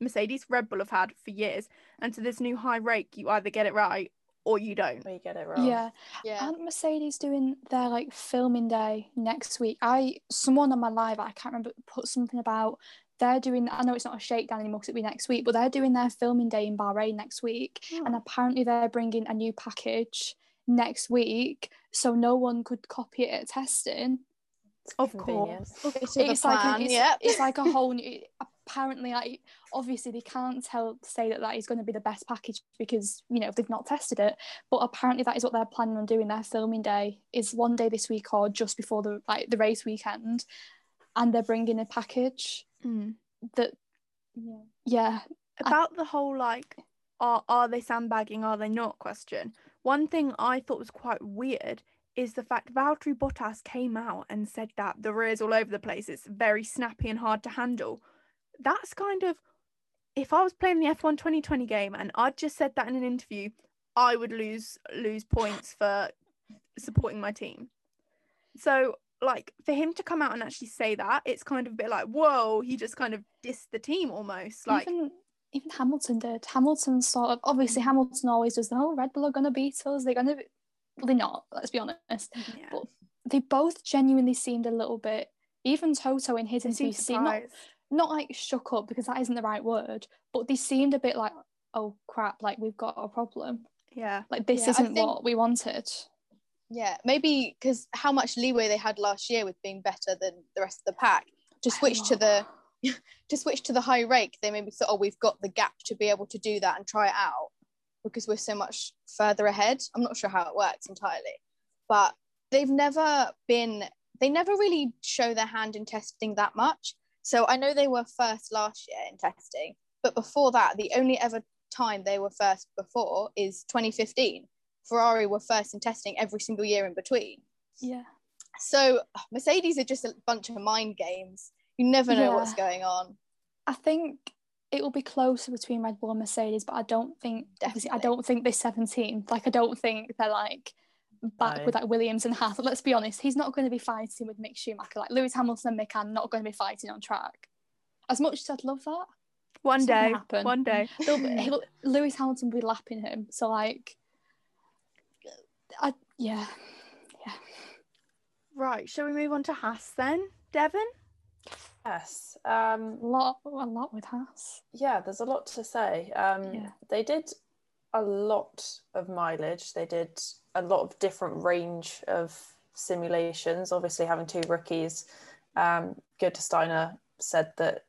Mercedes Red Bull have had for years, and so this new high rake, you either get it right or you don't. Where you get it wrong. yeah yeah. Aren't Mercedes doing their like filming day next week? I someone on my live, I can't remember, put something about they're doing. I know it's not a shakedown anymore because it'll be next week, but they're doing their filming day in Bahrain next week, and hmm. apparently they're bringing a new package next week, so no one could copy it at testing. It's Of convenient. course. It's, the it's like plan. an, it's, yeah. it's like a whole new. apparently, I obviously they can't tell say that that is going to be the best package because you know they've not tested it. But apparently that is what they're planning on doing. Their filming day is one day this week or just before the like the race weekend, and they're bringing a package Mm. that Yeah. yeah About the whole like, are are they sandbagging? Are they not? Question. One thing I thought was quite weird is the fact Valtteri Bottas came out and said that the rear's all over the place. It's very snappy and hard to handle. That's kind of, if I was playing the F1 2020 game and I'd just said that in an interview, I would lose lose points for supporting my team. So like for him to come out and actually say that, it's kind of a bit like, whoa, he just kind of dissed the team almost. Like even even Hamilton did. Hamilton sort of obviously. Hamilton always does. the, Oh, Red Bull are to beat us. They're to. Well, they're not. Let's be honest. yeah. But they both genuinely seemed a little bit. Even Toto in his They interview seemed seemed not. Not like shook up because that isn't the right word, but they seemed a bit like, oh crap, like we've got a problem. Yeah. Like this Yeah, isn't think- what we wanted. Yeah, maybe because how much leeway they had last year with being better than the rest of the pack. To switch to the to switch to the high rake, they maybe thought, oh, we've got the gap to be able to do that and try it out because we're so much further ahead. I'm not sure how it works entirely, but they've never been. They never really show their hand in testing that much. So I know they were first last year in testing, but before that, the only ever time they were first before is 2015. Ferrari were first in testing every single year in between. Yeah. So ah, Mercedes are just a bunch of mind games. You never know what's going on. I think it will be closer between Red Bull and Mercedes, but I don't think obviously I don't think they're 17. Like I don't think they're like back No. with like Williams and Haas. Let's be honest, he's not going to be fighting with Mick Schumacher. Like Lewis Hamilton and Mick are not going to be fighting on track. As much as I'd love that, One It's not gonna day. happen. One day. they'll he'll, Lewis Hamilton will be lapping him. So like, I yeah, yeah. Right. Shall we move on to Haas then? Devon? Yes. a Um, lot a lot with Haas. yeah, there's a lot to say. Um, Yeah. They did a lot of mileage. They did a lot of different range of simulations. Obviously, having two rookies, um, Guenther Steiner said that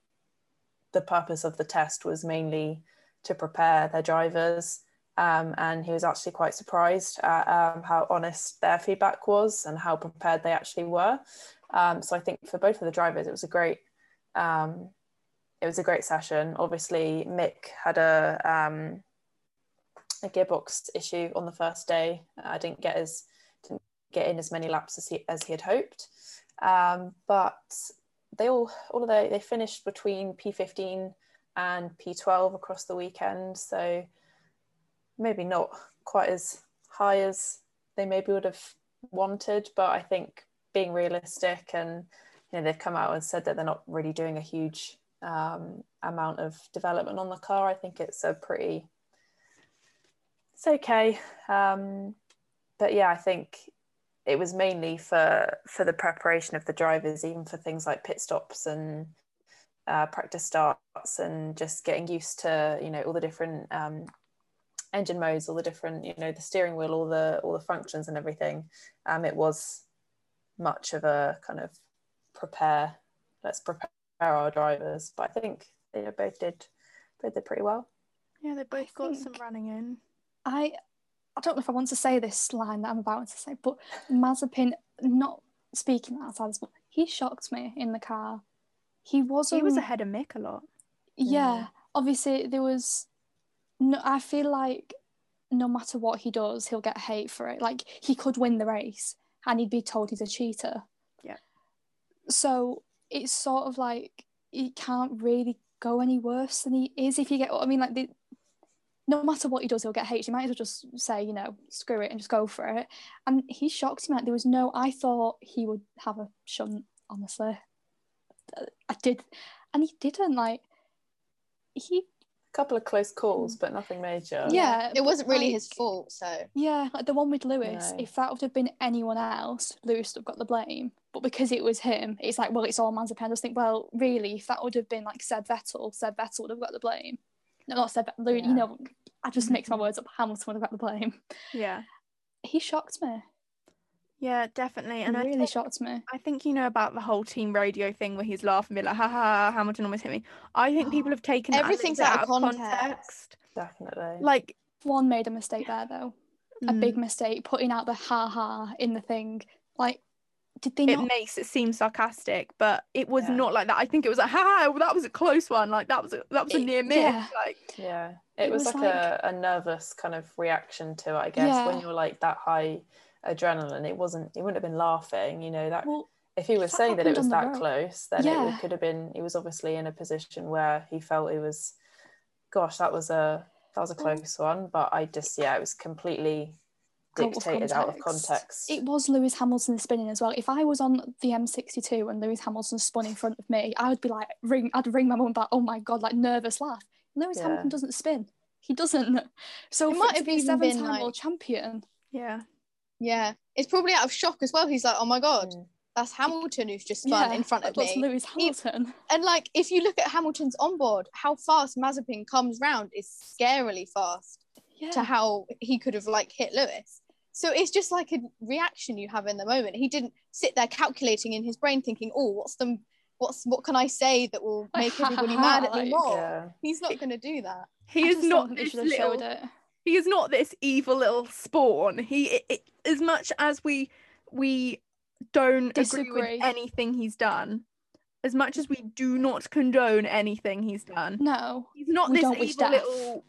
the purpose of the test was mainly to prepare their drivers. Um, and he was actually quite surprised at um, how honest their feedback was and how prepared they actually were. Um, so I think for both of the drivers, it was a great um, it was a great session. Obviously, Mick had a um, a gearbox issue on the first day. I didn't get as didn't get in as many laps as he as he had hoped. Um, but they all all of they they finished between P15 and P12 across the weekend. So maybe not quite as high as they maybe would have wanted, but I think being realistic and you know they've come out and said that they're not really doing a huge um, amount of development on the car. I think it's a pretty, it's okay. Um, but yeah, I think it was mainly for for the preparation of the drivers, even for things like pit stops and uh, practice starts, and just getting used to you know all the different um, engine modes, all the different you know the steering wheel, all the all the functions and everything. Um, it was much of a kind of prepare. Let's prepare our drivers, but I think they both did both did pretty well. Yeah, they both got some running in. I I don't know if I want to say this line that I'm about to say, but Mazepin, not speaking outside this, but he shocked me in the car. He wasn't. He was ahead of Mick a lot. Yeah, Yeah. obviously there was. No, I feel like no matter what he does, he'll get hate for it. Like he could win the race, and he'd be told he's a cheater. Yeah. So it's sort of like he can't really go any worse than he is if you get. what I mean, like the, no matter what he does, he'll get hate. You might as well just say, you know, screw it and just go for it. And he shocked me. Like there was no. I thought he would have a shunt. Honestly, I did, and he didn't. Like he A couple of close calls, but nothing major. Yeah, it wasn't really like- his fault. So Yeah, like the one with Lewis, No. if that would have been anyone else, Lewis would have got the blame. But because it was him, it's like, well, it's all Mazepin. I just think, well, really, if that would have been like Seb Vettel, Seb Vettel would have got the blame. No, not Seb Vettel, Yeah. you know, I just mix my words up. Hamilton would have got the blame. Yeah. He shocked me. Yeah, definitely. It And I really think, shocked me. I think you know about the whole team radio thing where he's laughing, be like, ha ha, Hamilton almost hit me. I think people have taken that Everything's out out of of context. context. Definitely. Like, One made a mistake there though. A big mm, mistake putting out the ha ha in the thing. Like, did they it not? makes it seem sarcastic, but it was Yeah. not like that. I think it was like, ha ha, well, that was a close one. Like that was a, that was a near miss. yeah. Like, Yeah, it, It was, was like, a, a nervous kind of reaction to it, I guess. When you're like that high adrenaline, it wasn't, he wouldn't have been laughing, you know, that Well, if he was that saying that it was that road. close, then it Yeah. would- could have been, he was obviously in a position where he felt it was, gosh, that was a, that was a Well- close one. But I just, yeah, it was completely Out of dictated out of context. context. it was Lewis Hamilton spinning as well. If I was on the M62 and Lewis Hamilton spun in front of me, I would be like, ring, I'd ring my mum back, oh my God, like nervous laugh. Lewis Yeah. Hamilton doesn't spin. He doesn't. So It might have be a even seven time like- world champion. yeah. Yeah, it's probably out of shock as well. He's like, oh my god, Mm. that's Hamilton who's just spun in front of that's me. Lewis Hamilton. And like, if you look at Hamilton's onboard, how fast Mazepin comes round is scarily fast Yeah. to how he could have like hit Lewis. So it's just like a reaction you have in the moment. He didn't sit there calculating in his brain, thinking, "Oh, what's the, what's what can I say that will make everybody mad at me more?" Yeah. He's not going to do that. He I is not this should have showed little it. he is not this evil little spawn. He i i as much as we we don't agree Disagree. with anything he's done, as much as we do not condone anything he's done, No. he's not this evil little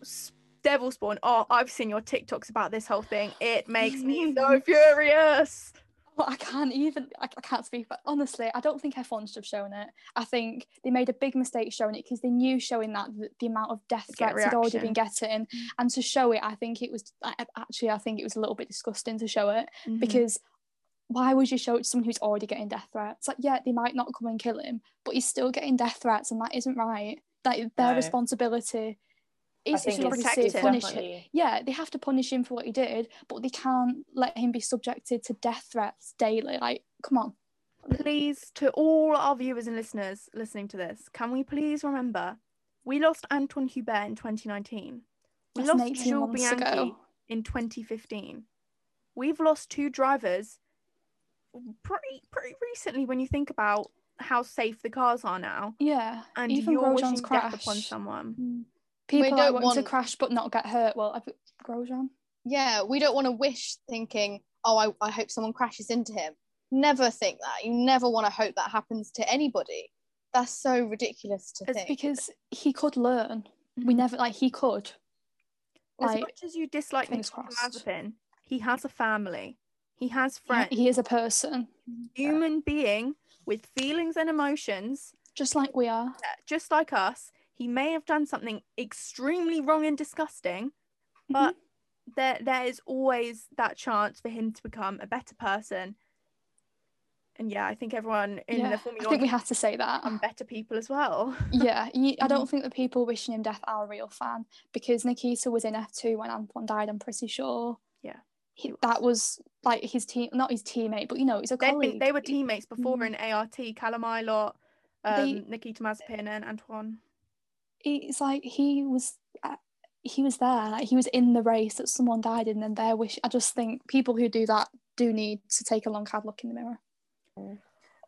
devil spawn. Oh, I've seen your TikToks about this whole thing. It makes me so furious. Well, I can't even, I, I can't speak, but honestly, I don't think F1 should have shown it. I think they made a big mistake showing it because they knew showing that the, the amount of death Get threats had already been getting. And to show it, I think it was, actually, I think it was a little bit disgusting to show it Mhm. because why would you show it to someone who's already getting death threats? Like, yeah, they might not come and kill him, but he's still getting death threats, and that isn't right. Like, their No. responsibility is think it's obviously protect him. punish him yeah, they have to punish him for what he did, but they can't let him be subjected to death threats daily. Like, come on. please to all our viewers and listeners listening to this can we please remember we lost antoine hubert in 2019 we That's lost 18 Jules months bianchi ago. in 2015 we've lost two drivers pretty pretty recently when you think about how safe the cars are now Yeah, and even you're wishing Grosjean's death upon someone Mm. People don't want, wanting to crash but not get hurt. Well, I've Grosjean. Yeah, we don't want to wish thinking, "Oh, I, I hope someone crashes into him." Never think that. You never want to hope that happens to anybody. That's so ridiculous to think. It's think. Because he could learn. We Mhm. never like he could. as Like much as you dislike fingers Mazepin, he has a family he has friends he is a person, human being with feelings and emotions just like we are. that, just like us he may have done something extremely wrong and disgusting Mm-hmm. but there there is always that chance for him to become a better person and yeah i think everyone in yeah, the I think we have to say that. become better people as well yeah, I Mm-hmm. don't think the people wishing him death are a real fan because Nikita was in F2 when Antoine died, I'm pretty sure. Yeah, He, he that was like his team, not his teammate, but you know, he's a They'd colleague. been, they were teammates before Mm. in art callum Ilott, um, They- nikita mazepin and antoine It's like he was, uh, he was there. Like he was in the race that someone died in, and their wish. I just think people who do that do need to take a long hard look in the mirror.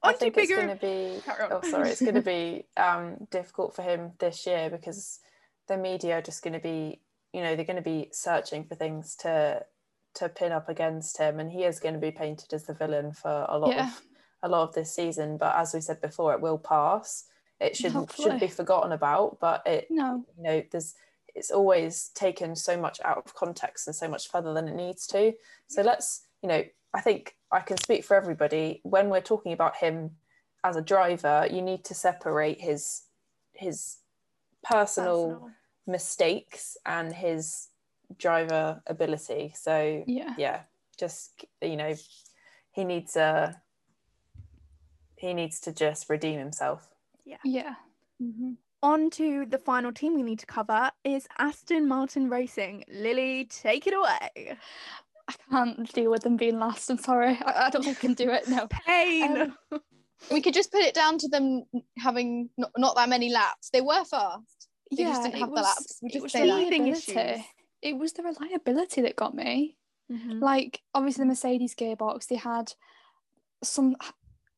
I think bigger- it's going to be. Oh, sorry. It's going to be um, difficult for him this year because the media are just going to be, you know, they're going to be searching for things to to pin up against him, and he is going to be painted as the villain for a lot Yeah. of a lot of this season. But as we said before, it will pass. It shouldn't shouldn't be forgotten about. But it, No, you know, there's it's always taken so much out of context and so much further than it needs to. So let's, you know, I think I can speak for everybody. When we're talking about him as a driver, you need to separate his his personal, Personal. mistakes and his driver ability. So yeah, yeah, just you know, he needs a he needs to just redeem himself. Yeah. yeah. on to the final team we need to cover is aston martin racing lily take it away I can't deal with them being last. I'm sorry. I, I don't think I can do it. No. pain Um, we could just put it down to them having not, not that many laps. They were fast. They just didn't have the was- laps. We'll it just was say the reliability. It was the reliability that got me. Mhm. Like obviously the Mercedes gearbox, they had some.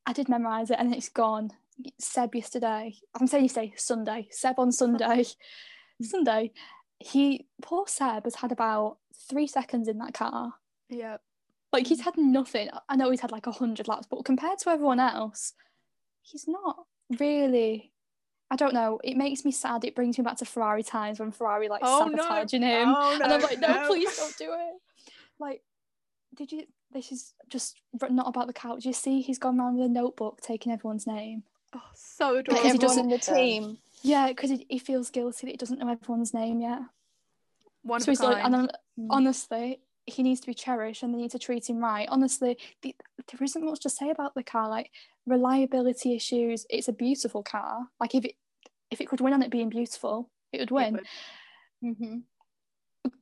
I did memorize it, and it's gone. Seb yesterday. I'm saying yesterday, Sunday. Seb on Sunday. Sunday. He poor Seb has had about three seconds in that car. Yeah. Like he's had nothing. I know he's had like a hundred laps, but compared to everyone else, he's not really. I don't know. It makes me sad. It brings me back to Ferrari times when Ferrari like Oh, no. sabotaging him, Oh, and I'm like, no, no. please don't do it. Like, did you? This is just not about the couch. You see, he's gone around with a notebook taking everyone's name. Oh, so Like Because he doesn't in the team. Yeah, because he, he feels guilty that he doesn't know everyone's name yet. One so of he's a like, and kind. Mm. honestly, he needs to be cherished and they need to treat him right. Honestly, the, there isn't much to say about the car. Like reliability issues, it's a beautiful car. Like if it if it could win on it being beautiful, it would It win. would. hmm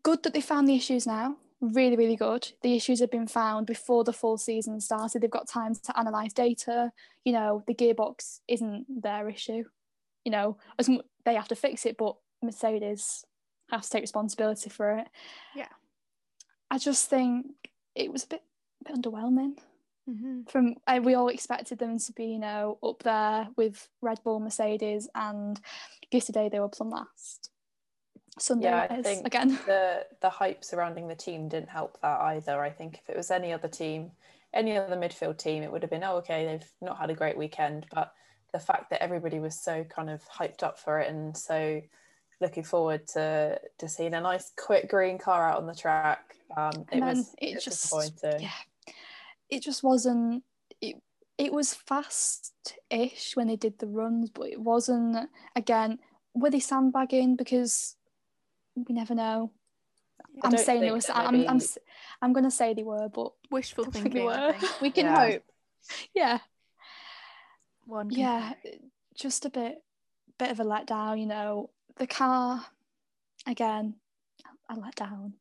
Good that they found the issues now. Really, really good. The issues have been found before the full season started. They've got time to analyze data. You know, the gearbox isn't their issue. You know, as they have to fix it, but Mercedes has to take responsibility for it. Yeah. I just think it was a bit, a bit underwhelming. Mhm. From uh, we all expected them to be, you know, up there with Red Bull, Mercedes, and yesterday they were plumb last. Sunday Yeah, I think again. the the hype surrounding the team didn't help that either. I think if it was any other team, any other midfield team, it would have been oh okay, they've not had a great weekend, but the fact that everybody was so kind of hyped up for it and so looking forward to to seeing a nice quick green car out on the track, um, it was it just- disappointing. yeah, it just wasn't. It, it was fast-ish when they did the runs, but it wasn't. Again, were they sandbagging? Because we never know. I I'm saying they think were. that I'm. I'm. maybe- s- I'm gonna say they were, but Wishful I think they thinking. Were. think. We can Yeah. hope. yeah, One. yeah, hope. just a bit, bit of a letdown. You know, the car, again, a letdown,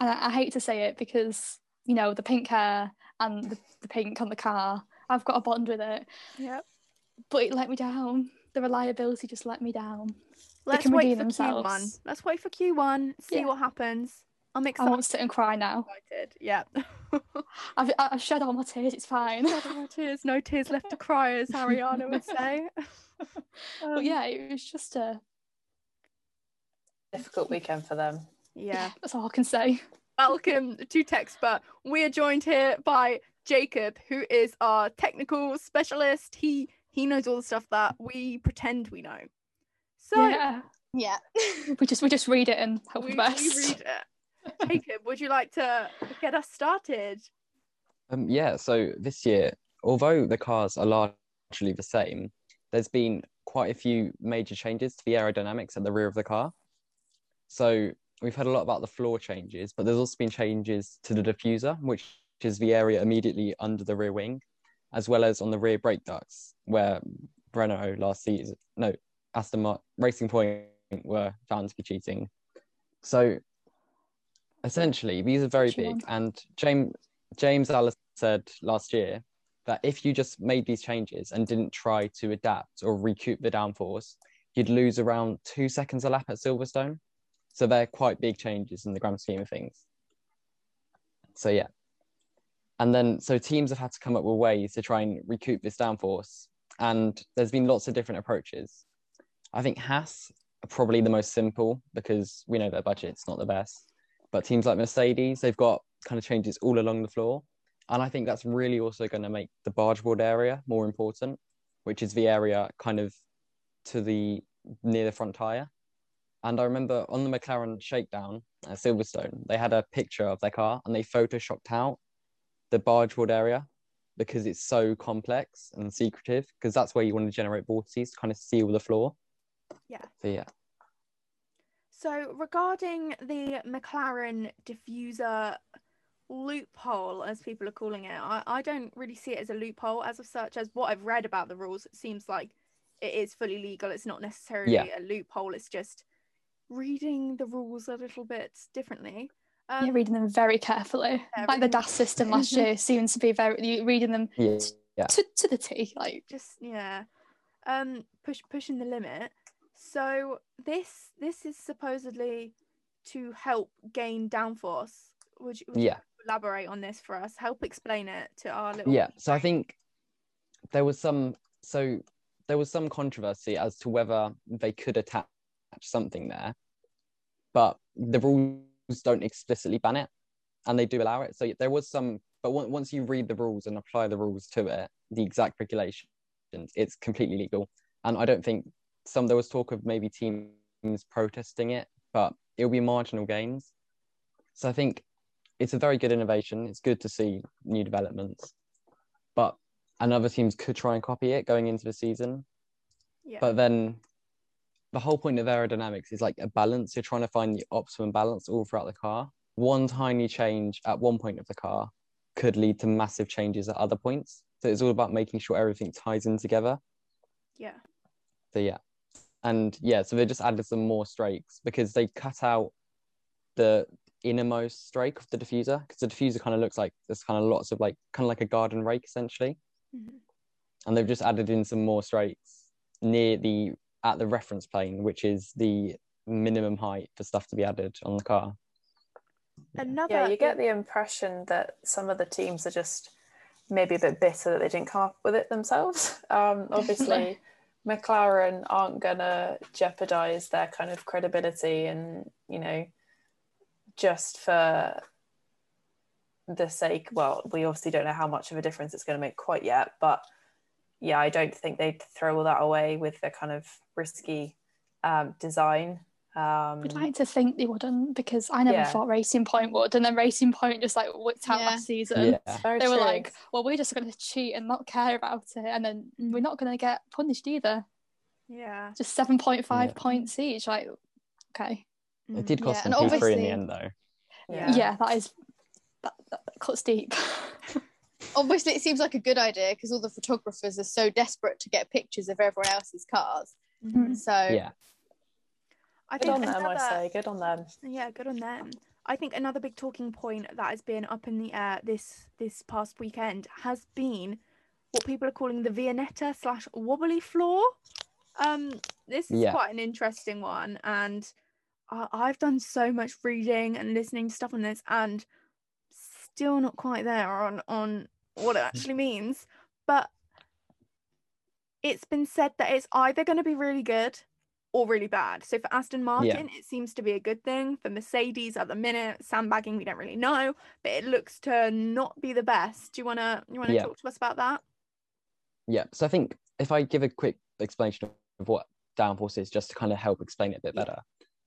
and I, I hate to say it because you know the pink hair and the, the pink on the car. I've got a bond with it, Yep. but it let me down. The reliability just let me down. Let's wait redeem for Q1. Let's wait for Q1. See Yeah. what happens. I'm I excited. won't sit and cry now. excited. Yeah. I've, I've shed all my tears. It's fine. no tears, no tears left to cry, as Ariana would say. but yeah, it was just a. Difficult weekend for them. Yeah. That's all I can say. Welcome to Texpert. We are joined here by Jacob, who is our technical specialist. He he knows all the stuff that we pretend we know. So yeah, Yeah. we just we just read it and hope we, for the best. we read it. Jacob, would you like to get us started? Um, yeah, so this year, although the cars are largely the same, there's been quite a few major changes to the aerodynamics at the rear of the car. So we've heard a lot about the floor changes, but there's also been changes to the diffuser, which is the area immediately under the rear wing, as well as on the rear brake ducts, where Renault last season, no, Aston Martin Racing Point were found to be cheating. So essentially, these are very big, and James James Ellis said last year that if you just made these changes and didn't try to adapt or recoup the downforce, you'd lose around two seconds a lap at Silverstone. So they're quite big changes in the grand scheme of things. So yeah. And then so teams have had to come up with ways to try and recoup this downforce. And there's been lots of different approaches. I think Haas are probably the most simple because we know their budget's not the best. But teams like Mercedes, they've got kind of changes all along the floor. And I think that's really also going to make the bargeboard area more important, which is the area kind of to the near the front tire. And I remember on the McLaren shakedown at Silverstone, they had a picture of their car and they photoshopped out the bargeboard area because it's so complex and secretive because that's where you want to generate vortices to kind of seal the floor. Yeah. So yeah. So regarding the McLaren diffuser loophole, as people are calling it, I, I don't really see it as a loophole as of such as what I've read about the rules. It seems like it is fully legal. It's not necessarily Yeah. a loophole. It's just reading the rules a little bit differently. Um, yeah, reading them very carefully, yeah, like the reading- DAS system last year seems to be very reading them Yeah. Yeah. to, to the T. Like just yeah um push pushing the limit so this this is supposedly to help gain downforce would you, would you Yeah. elaborate on this for us? Help explain it to our little. Yeah, so I think there was some so there was some controversy as to whether they could attach something there, but the rules don't explicitly ban it, and they do allow it. So there was some, but once you read the rules and apply the rules to it, the exact regulations, it's completely legal. And I don't think some there was talk of maybe teams protesting it, but it'll be marginal gains. So I think it's a very good innovation. It's good to see new developments, but and other teams could try and copy it going into the season. Yeah. But then the whole point of aerodynamics is like a balance. You're trying to find the optimum balance all throughout the car. One tiny change at one point of the car could lead to massive changes at other points. So it's all about making sure everything ties in together. yeah. So yeah. And yeah, so they just added some more strakes because they cut out the innermost strake of the diffuser because the diffuser kind of looks like there's kind of lots of like kind of like a garden rake essentially. Mhm. And they've just added in some more strakes near the at the reference plane, which is the minimum height for stuff to be added on the car. Another. Yeah, you get the impression that some of the teams are just maybe a bit bitter that they didn't come up with it themselves. Um, obviously, McLaren aren't gonna jeopardize their kind of credibility, and you know, just for the sake. Well, we obviously don't know how much of a difference it's going to make quite yet, but yeah, I don't think they'd throw all that away with their kind of risky um, design. Um, I'd like to think they wouldn't because I never Yeah. thought Racing Point would, and then Racing Point just like whipped out Yeah. last season. Yeah. very They were like, "Well, we're just going to cheat and not care about it, and then we're not going to get punished either. Yeah. Just seven point five Yeah. points each. Like, okay, It did cost and them P3 in the end though. Yeah. yeah, that is that, that cuts deep. Obviously, it seems like a good idea because all the photographers are so desperate to get pictures of everyone else's cars. Mhm. So Yeah. I Good think on them, I say. Good on them. Yeah, good on them. I think another big talking point that has been up in the air this this past weekend has been what people are calling the Viennetta slash wobbly floor. Um, this is Yeah. quite an interesting one, and I, I've done so much reading and listening to stuff on this, and still not quite there on on what it actually means. But it's been said that it's either going to be really good or really bad. So for Aston Martin, it seems to be a good thing. For Mercedes, at the minute, sandbagging, we don't really know, but it looks to not be the best. Do you wanna you wanna Yeah. talk to us about that? Yeah. So I think if I give a quick explanation of what downforce is, just to kind of help explain it a bit Yeah. better.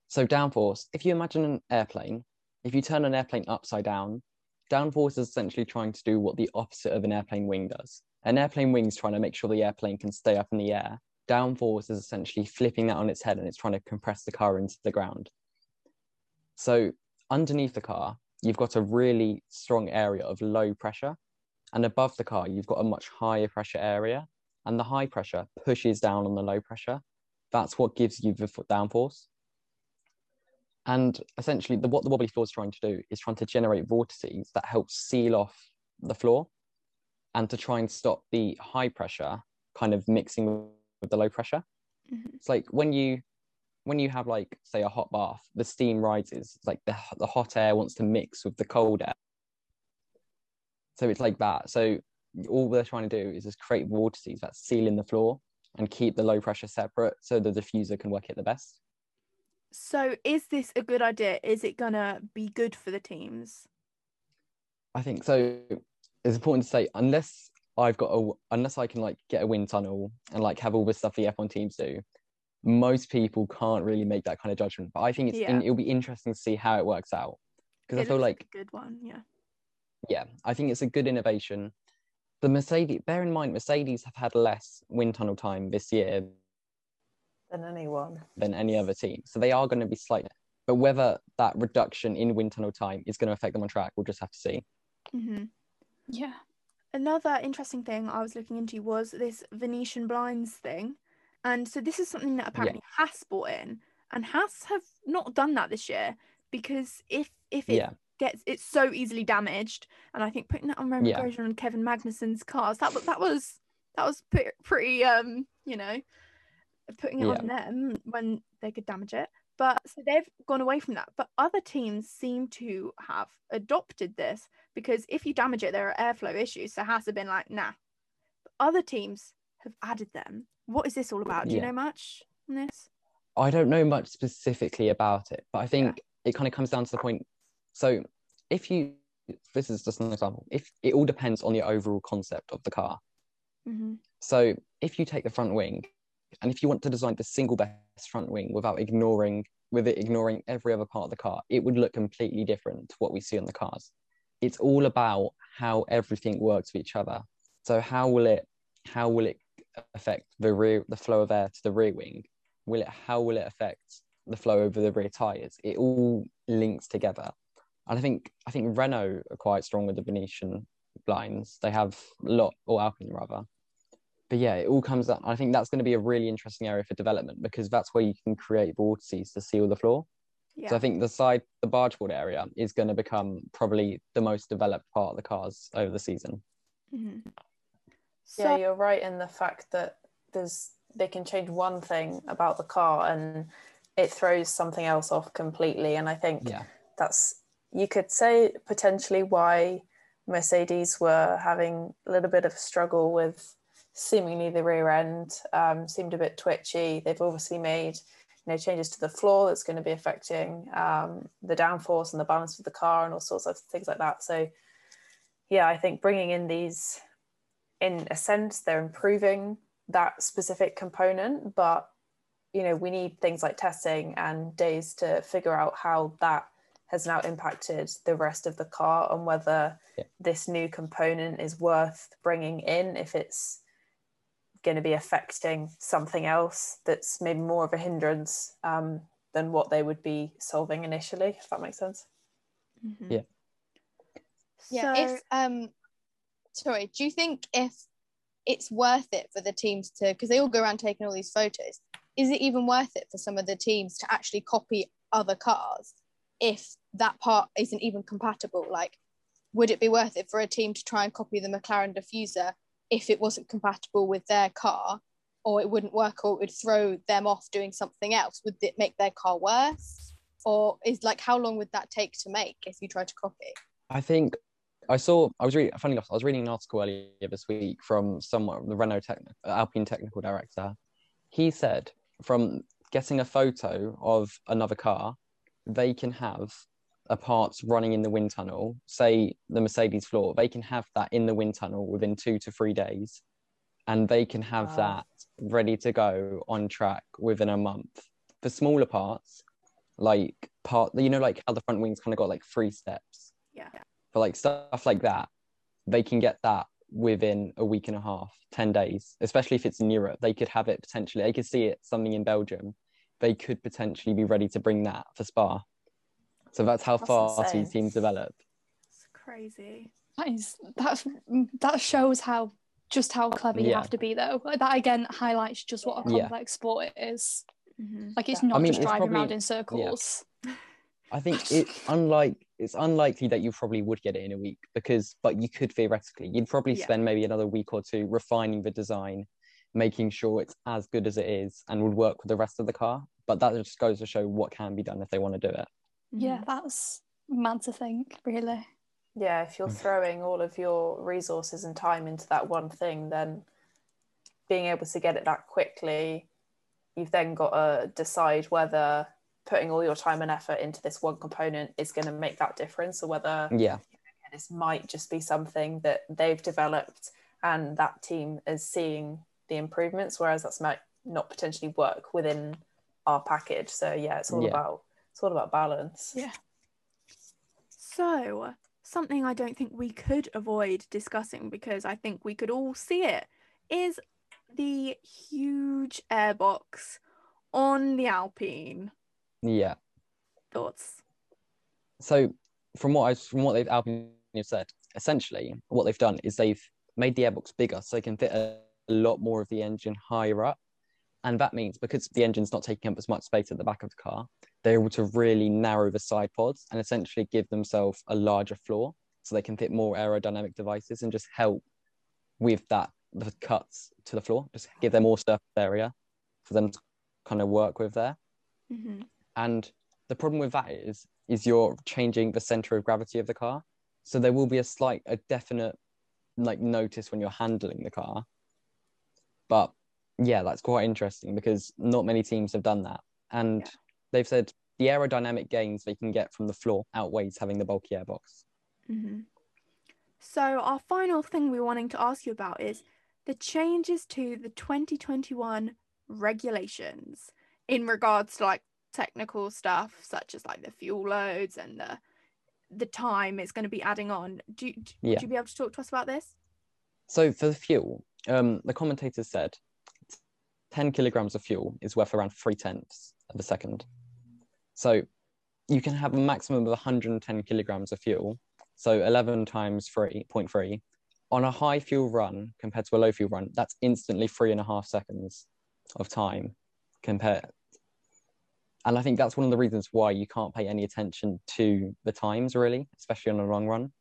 So downforce, if you imagine an airplane, if you turn an airplane upside down, downforce is essentially trying to do what the opposite of an airplane wing does. An airplane wing is trying to make sure the airplane can stay up in the air. Downforce is essentially flipping that on its head and it's trying to compress the car into the ground. So underneath the car, you've got a really strong area of low pressure. And above the car, you've got a much higher pressure area. And the high pressure pushes down on the low pressure. That's what gives you the downforce. And essentially, the, what the wobbly floor is trying to do is trying to generate vortices that help seal off the floor and to try and stop the high pressure kind of mixing with the low pressure. Mhm. It's like when you when you have like say a hot bath, the steam rises. It's like the the hot air wants to mix with the cold air. So it's like that. So all they're trying to do is just create vortices that seal in the floor and keep the low pressure separate so the diffuser can work it the best. So is this a good idea? Is it gonna be good for the teams? I think so. It's important to say unless I've got a unless I can like get a wind tunnel and like have all the stuff the F1 teams do, most people can't really make that kind of judgment. But I think it's Yeah. it'll be interesting to see how it works out because I It feel looks like a good one, yeah. yeah, I think it's a good innovation. The Mercedes, bear in mind, Mercedes have had less wind tunnel time this year Than anyone. than any other team, so they are going to be slightly. But whether that reduction in wind tunnel time is going to affect them on track, we'll just have to see. hmm yeah, Another interesting thing I was looking into was this Venetian blinds thing. And so this is something that apparently Haas bought in. And Haas have not done that this year because if if it Yeah, gets it's so easily damaged, and I think putting that on Romain Yeah. Grosjean and Kevin Magnussen's cars, that was that was that was pretty, pretty um, you know, putting it on them when they could damage it. But so they've gone away from that. But other teams seem to have adopted this because if you damage it, there are airflow issues. So Haas have been like, nah. But other teams have added them. What is this all about? Do you know much on this? I don't know much specifically about it, but I think it kind of comes down to the point. So if you, this is just an example, if it all depends on the overall concept of the car. Mm-hmm. So if you take the front wing, and if you want to design the single best front wing without ignoring, with it ignoring every other part of the car, it would look completely different to what we see on the cars. It's all about how everything works with each other. So how will it, how will it affect the rear, the flow of air to the rear wing? Will it, how will it affect the flow over the rear tires? It all links together. And I think, I think Renault are quite strong with the Venetian blinds. They have a lot, or Alpine rather but yeah, it all comes up. I think that's going to be a really interesting area for development because that's where you can create vortices to seal the floor. Yeah. So I think the side, the bargeboard area is going to become probably the most developed part of the cars over the season. mm-hmm. yeah, So, you're right in the fact that there's they can change one thing about the car and it throws something else off completely. And I think Yeah, that's you could say potentially why Mercedes were having a little bit of a struggle with seemingly the rear end um, seemed a bit twitchy. They've obviously made you know changes to the floor that's going to be affecting um, the downforce and the balance of the car and all sorts of things like that. So yeah, I think bringing in these in a sense they're improving that specific component, but you know we need things like testing and days to figure out how that has now impacted the rest of the car and whether Yeah. this new component is worth bringing in if it's going to be affecting something else that's maybe more of a hindrance um, than what they would be solving initially if that makes sense Mhm. Yeah. Yeah. So- if um, sorry, do you think if it's worth it for the teams to because they all go around taking all these photos, is it even worth it for some of the teams to actually copy other cars if that part isn't even compatible? Like, would it be worth it for a team to try and copy the McLaren diffuser if it wasn't compatible with their car? Or it wouldn't work, or it would throw them off doing something else. Would it make their car worse? Or is like how long would that take to make if you try to copy? I think I saw. I was reading. Funny enough, I was reading an article earlier this week from someone, the Renault techni- Alpine technical director. He said from getting a photo of another car, they can have a parts running in the wind tunnel. Say the Mercedes floor, they can have that in the wind tunnel within two to three days, and they can have Wow. that ready to go on track within a month. For smaller parts, like part, you know, like how the front wings kind of got like three steps Yeah. for like stuff like that, they can get that within a week and a half, 10 days, especially if it's in Europe. They could have it potentially, they could see it something in Belgium. They could potentially be ready to bring that for Spa. So that's how That's fast insane. these teams develop. It's crazy. That is that's that shows how just how clever you have to be though. Like, That again highlights just what a Yeah. complex sport it is. Mhm. Like it's Yeah. not I mean, just it's driving around in circles. I think it's unlike it's unlikely that you probably would get it in a week because but you could theoretically you'd probably Yeah. spend maybe another week or two refining the design, making sure it's as good as it is and would work with the rest of the car. But that just goes to show what can be done if they want to do it. Yeah, Mhm. that's mad to think, really. yeah if you're Mm. throwing all of your resources and time into that one thing then being able to get it that quickly you've then got to decide whether putting all your time and effort into this one component is going to make that difference or whether Yeah. this might just be something that they've developed and that team is seeing the improvements whereas that's might not potentially work within our package so yeah it's all Yeah. about it's all about balance Yeah. So, something I don't think we could avoid discussing because I think we could all see it is the huge airbox on the Alpine. Yeah. Thoughts? So from what I from what they've Alpine have said, essentially what they've done is they've made the airbox bigger so they can fit a, a lot more of the engine higher up. And that means because the engine's not taking up as much space at the back of the car, they're able to really narrow the side pods and essentially give themselves a larger floor so they can fit more aerodynamic devices and just help with that the cuts to the floor, just give them more surface area for them to kind of work with there. hmm And the problem with that is, is you're changing the center of gravity of the car. So there will be a slight, a definite like notice when you're handling the car. But yeah, that's quite interesting because not many teams have done that. And Yeah. They've said the aerodynamic gains they can get from the floor outweighs having the bulky airbox. hmm So, our final thing we're wanting to ask you about is the changes to the 2021 regulations in regards to like technical stuff, such as like the fuel loads and the the time it's going to be adding on. Do, do Yeah. would you be able to talk to us about this? So for the fuel, um, the commentators said 10 kilograms of fuel is worth around three tenths of a second. So you can have a maximum of 110 kilograms of fuel. So 11 times 3.3 on a high fuel run compared to a low fuel run, that's instantly three and a half seconds of time compared. And I think that's one of the reasons why you can't pay any attention to the times, really, especially on a long run,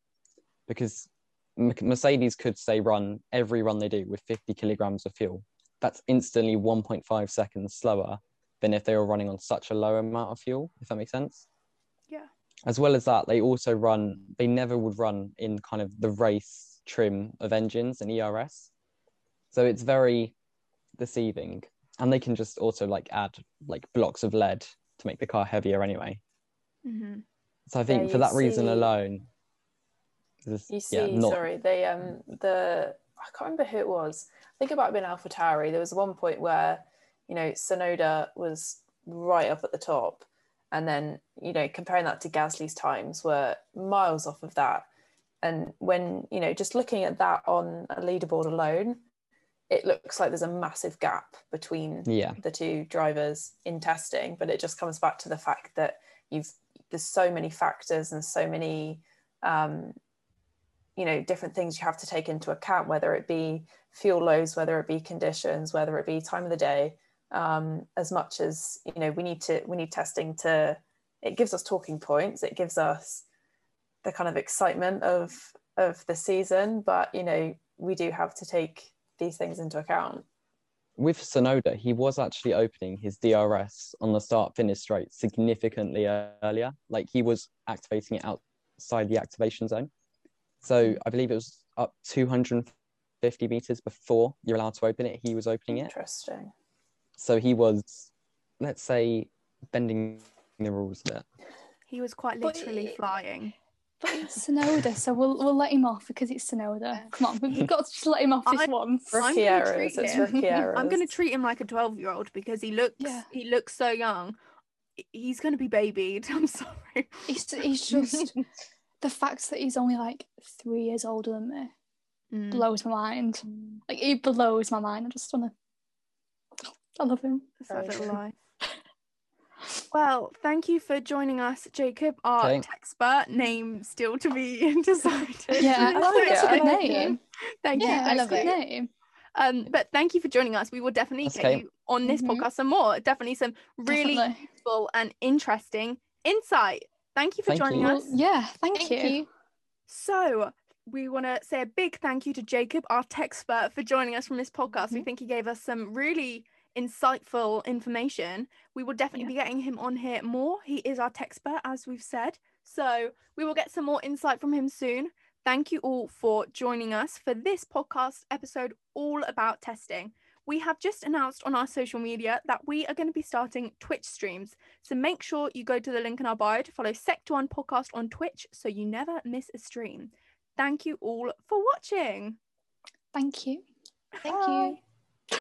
because Mercedes could say run every run they do with 50 kilograms of fuel. That's instantly 1.5 seconds slower than if they were running on such a low amount of fuel, if that makes sense. Yeah. As well as that, they also run, they never would run in kind of the race trim of engines and ERS. So it's very deceiving. And they can just also like add like blocks of lead to make the car heavier anyway. hmm So I think Yeah, for you that reason alone, this, You see, yeah, not sorry, they um the I can't remember who it was. I think it might have been AlphaTauri. There was one point where, you know, Tsunoda was right up at the top, and then you know comparing that to Gasly's times were miles off of that. And when you know just looking at that on a leaderboard alone, it looks like there's a massive gap between yeah. the two drivers in testing, but it just comes back to the fact that you've there's so many factors and so many um, you know different things you have to take into account, whether it be fuel loads, whether it be conditions, whether it be time of the day. Um, as much as you know, we need to we need testing to. It gives us talking points. It gives us the kind of excitement of of the season, but you know we do have to take these things into account. with Tsunoda, he was actually opening his DRS on the start finish straight significantly earlier. Like he was activating it outside the activation zone. So I believe it was up 250 meters before you're allowed to open it. He was opening it. Interesting. So he was, let's say, bending the rules a bit. He was quite But literally it- flying. But it's Tsunoda, so we'll we'll let him off because it's Tsunoda. Come on, we've got to just let him off this I- once. I'm Rookie gonna errors. treat It's him. rookie errors. I'm going to treat him like a 12 year old because he looks Yeah. he looks so young. He's going to be babied. I'm sorry. He's, he's just the fact that he's only like three years older than me Mm. blows my mind. Like it blows my mind. I just wanna. I love him. Sad Very little true. Well, thank you for joining us, Jacob, our Okay. expert name still to be decided. Yeah, I love think that's it, good name. Thank you. Yeah, I love that's a you. good name. Um, but thank you for joining us. We will definitely That's get okay. you on this Mhm. podcast some more. Definitely some really Definitely. useful and interesting insight. Thank you for Thank joining you. Well, us. yeah, thank, Thank you. you. So we want to say a big thank you to Jacob, our tech expert, for joining us from this podcast. We Mhm. think he gave us some really insightful information. We will definitely be getting him on here more. He is our tech expert, as we've said. So we will get some more insight from him soon. Thank you all for joining us for this podcast episode all about testing. We have just announced on our social media that we are going to be starting Twitch streams. So make sure you go to the link in our bio to follow Sector One Podcast on Twitch so you never miss a stream. Thank you all for watching. Thank you. Thank Bye. you.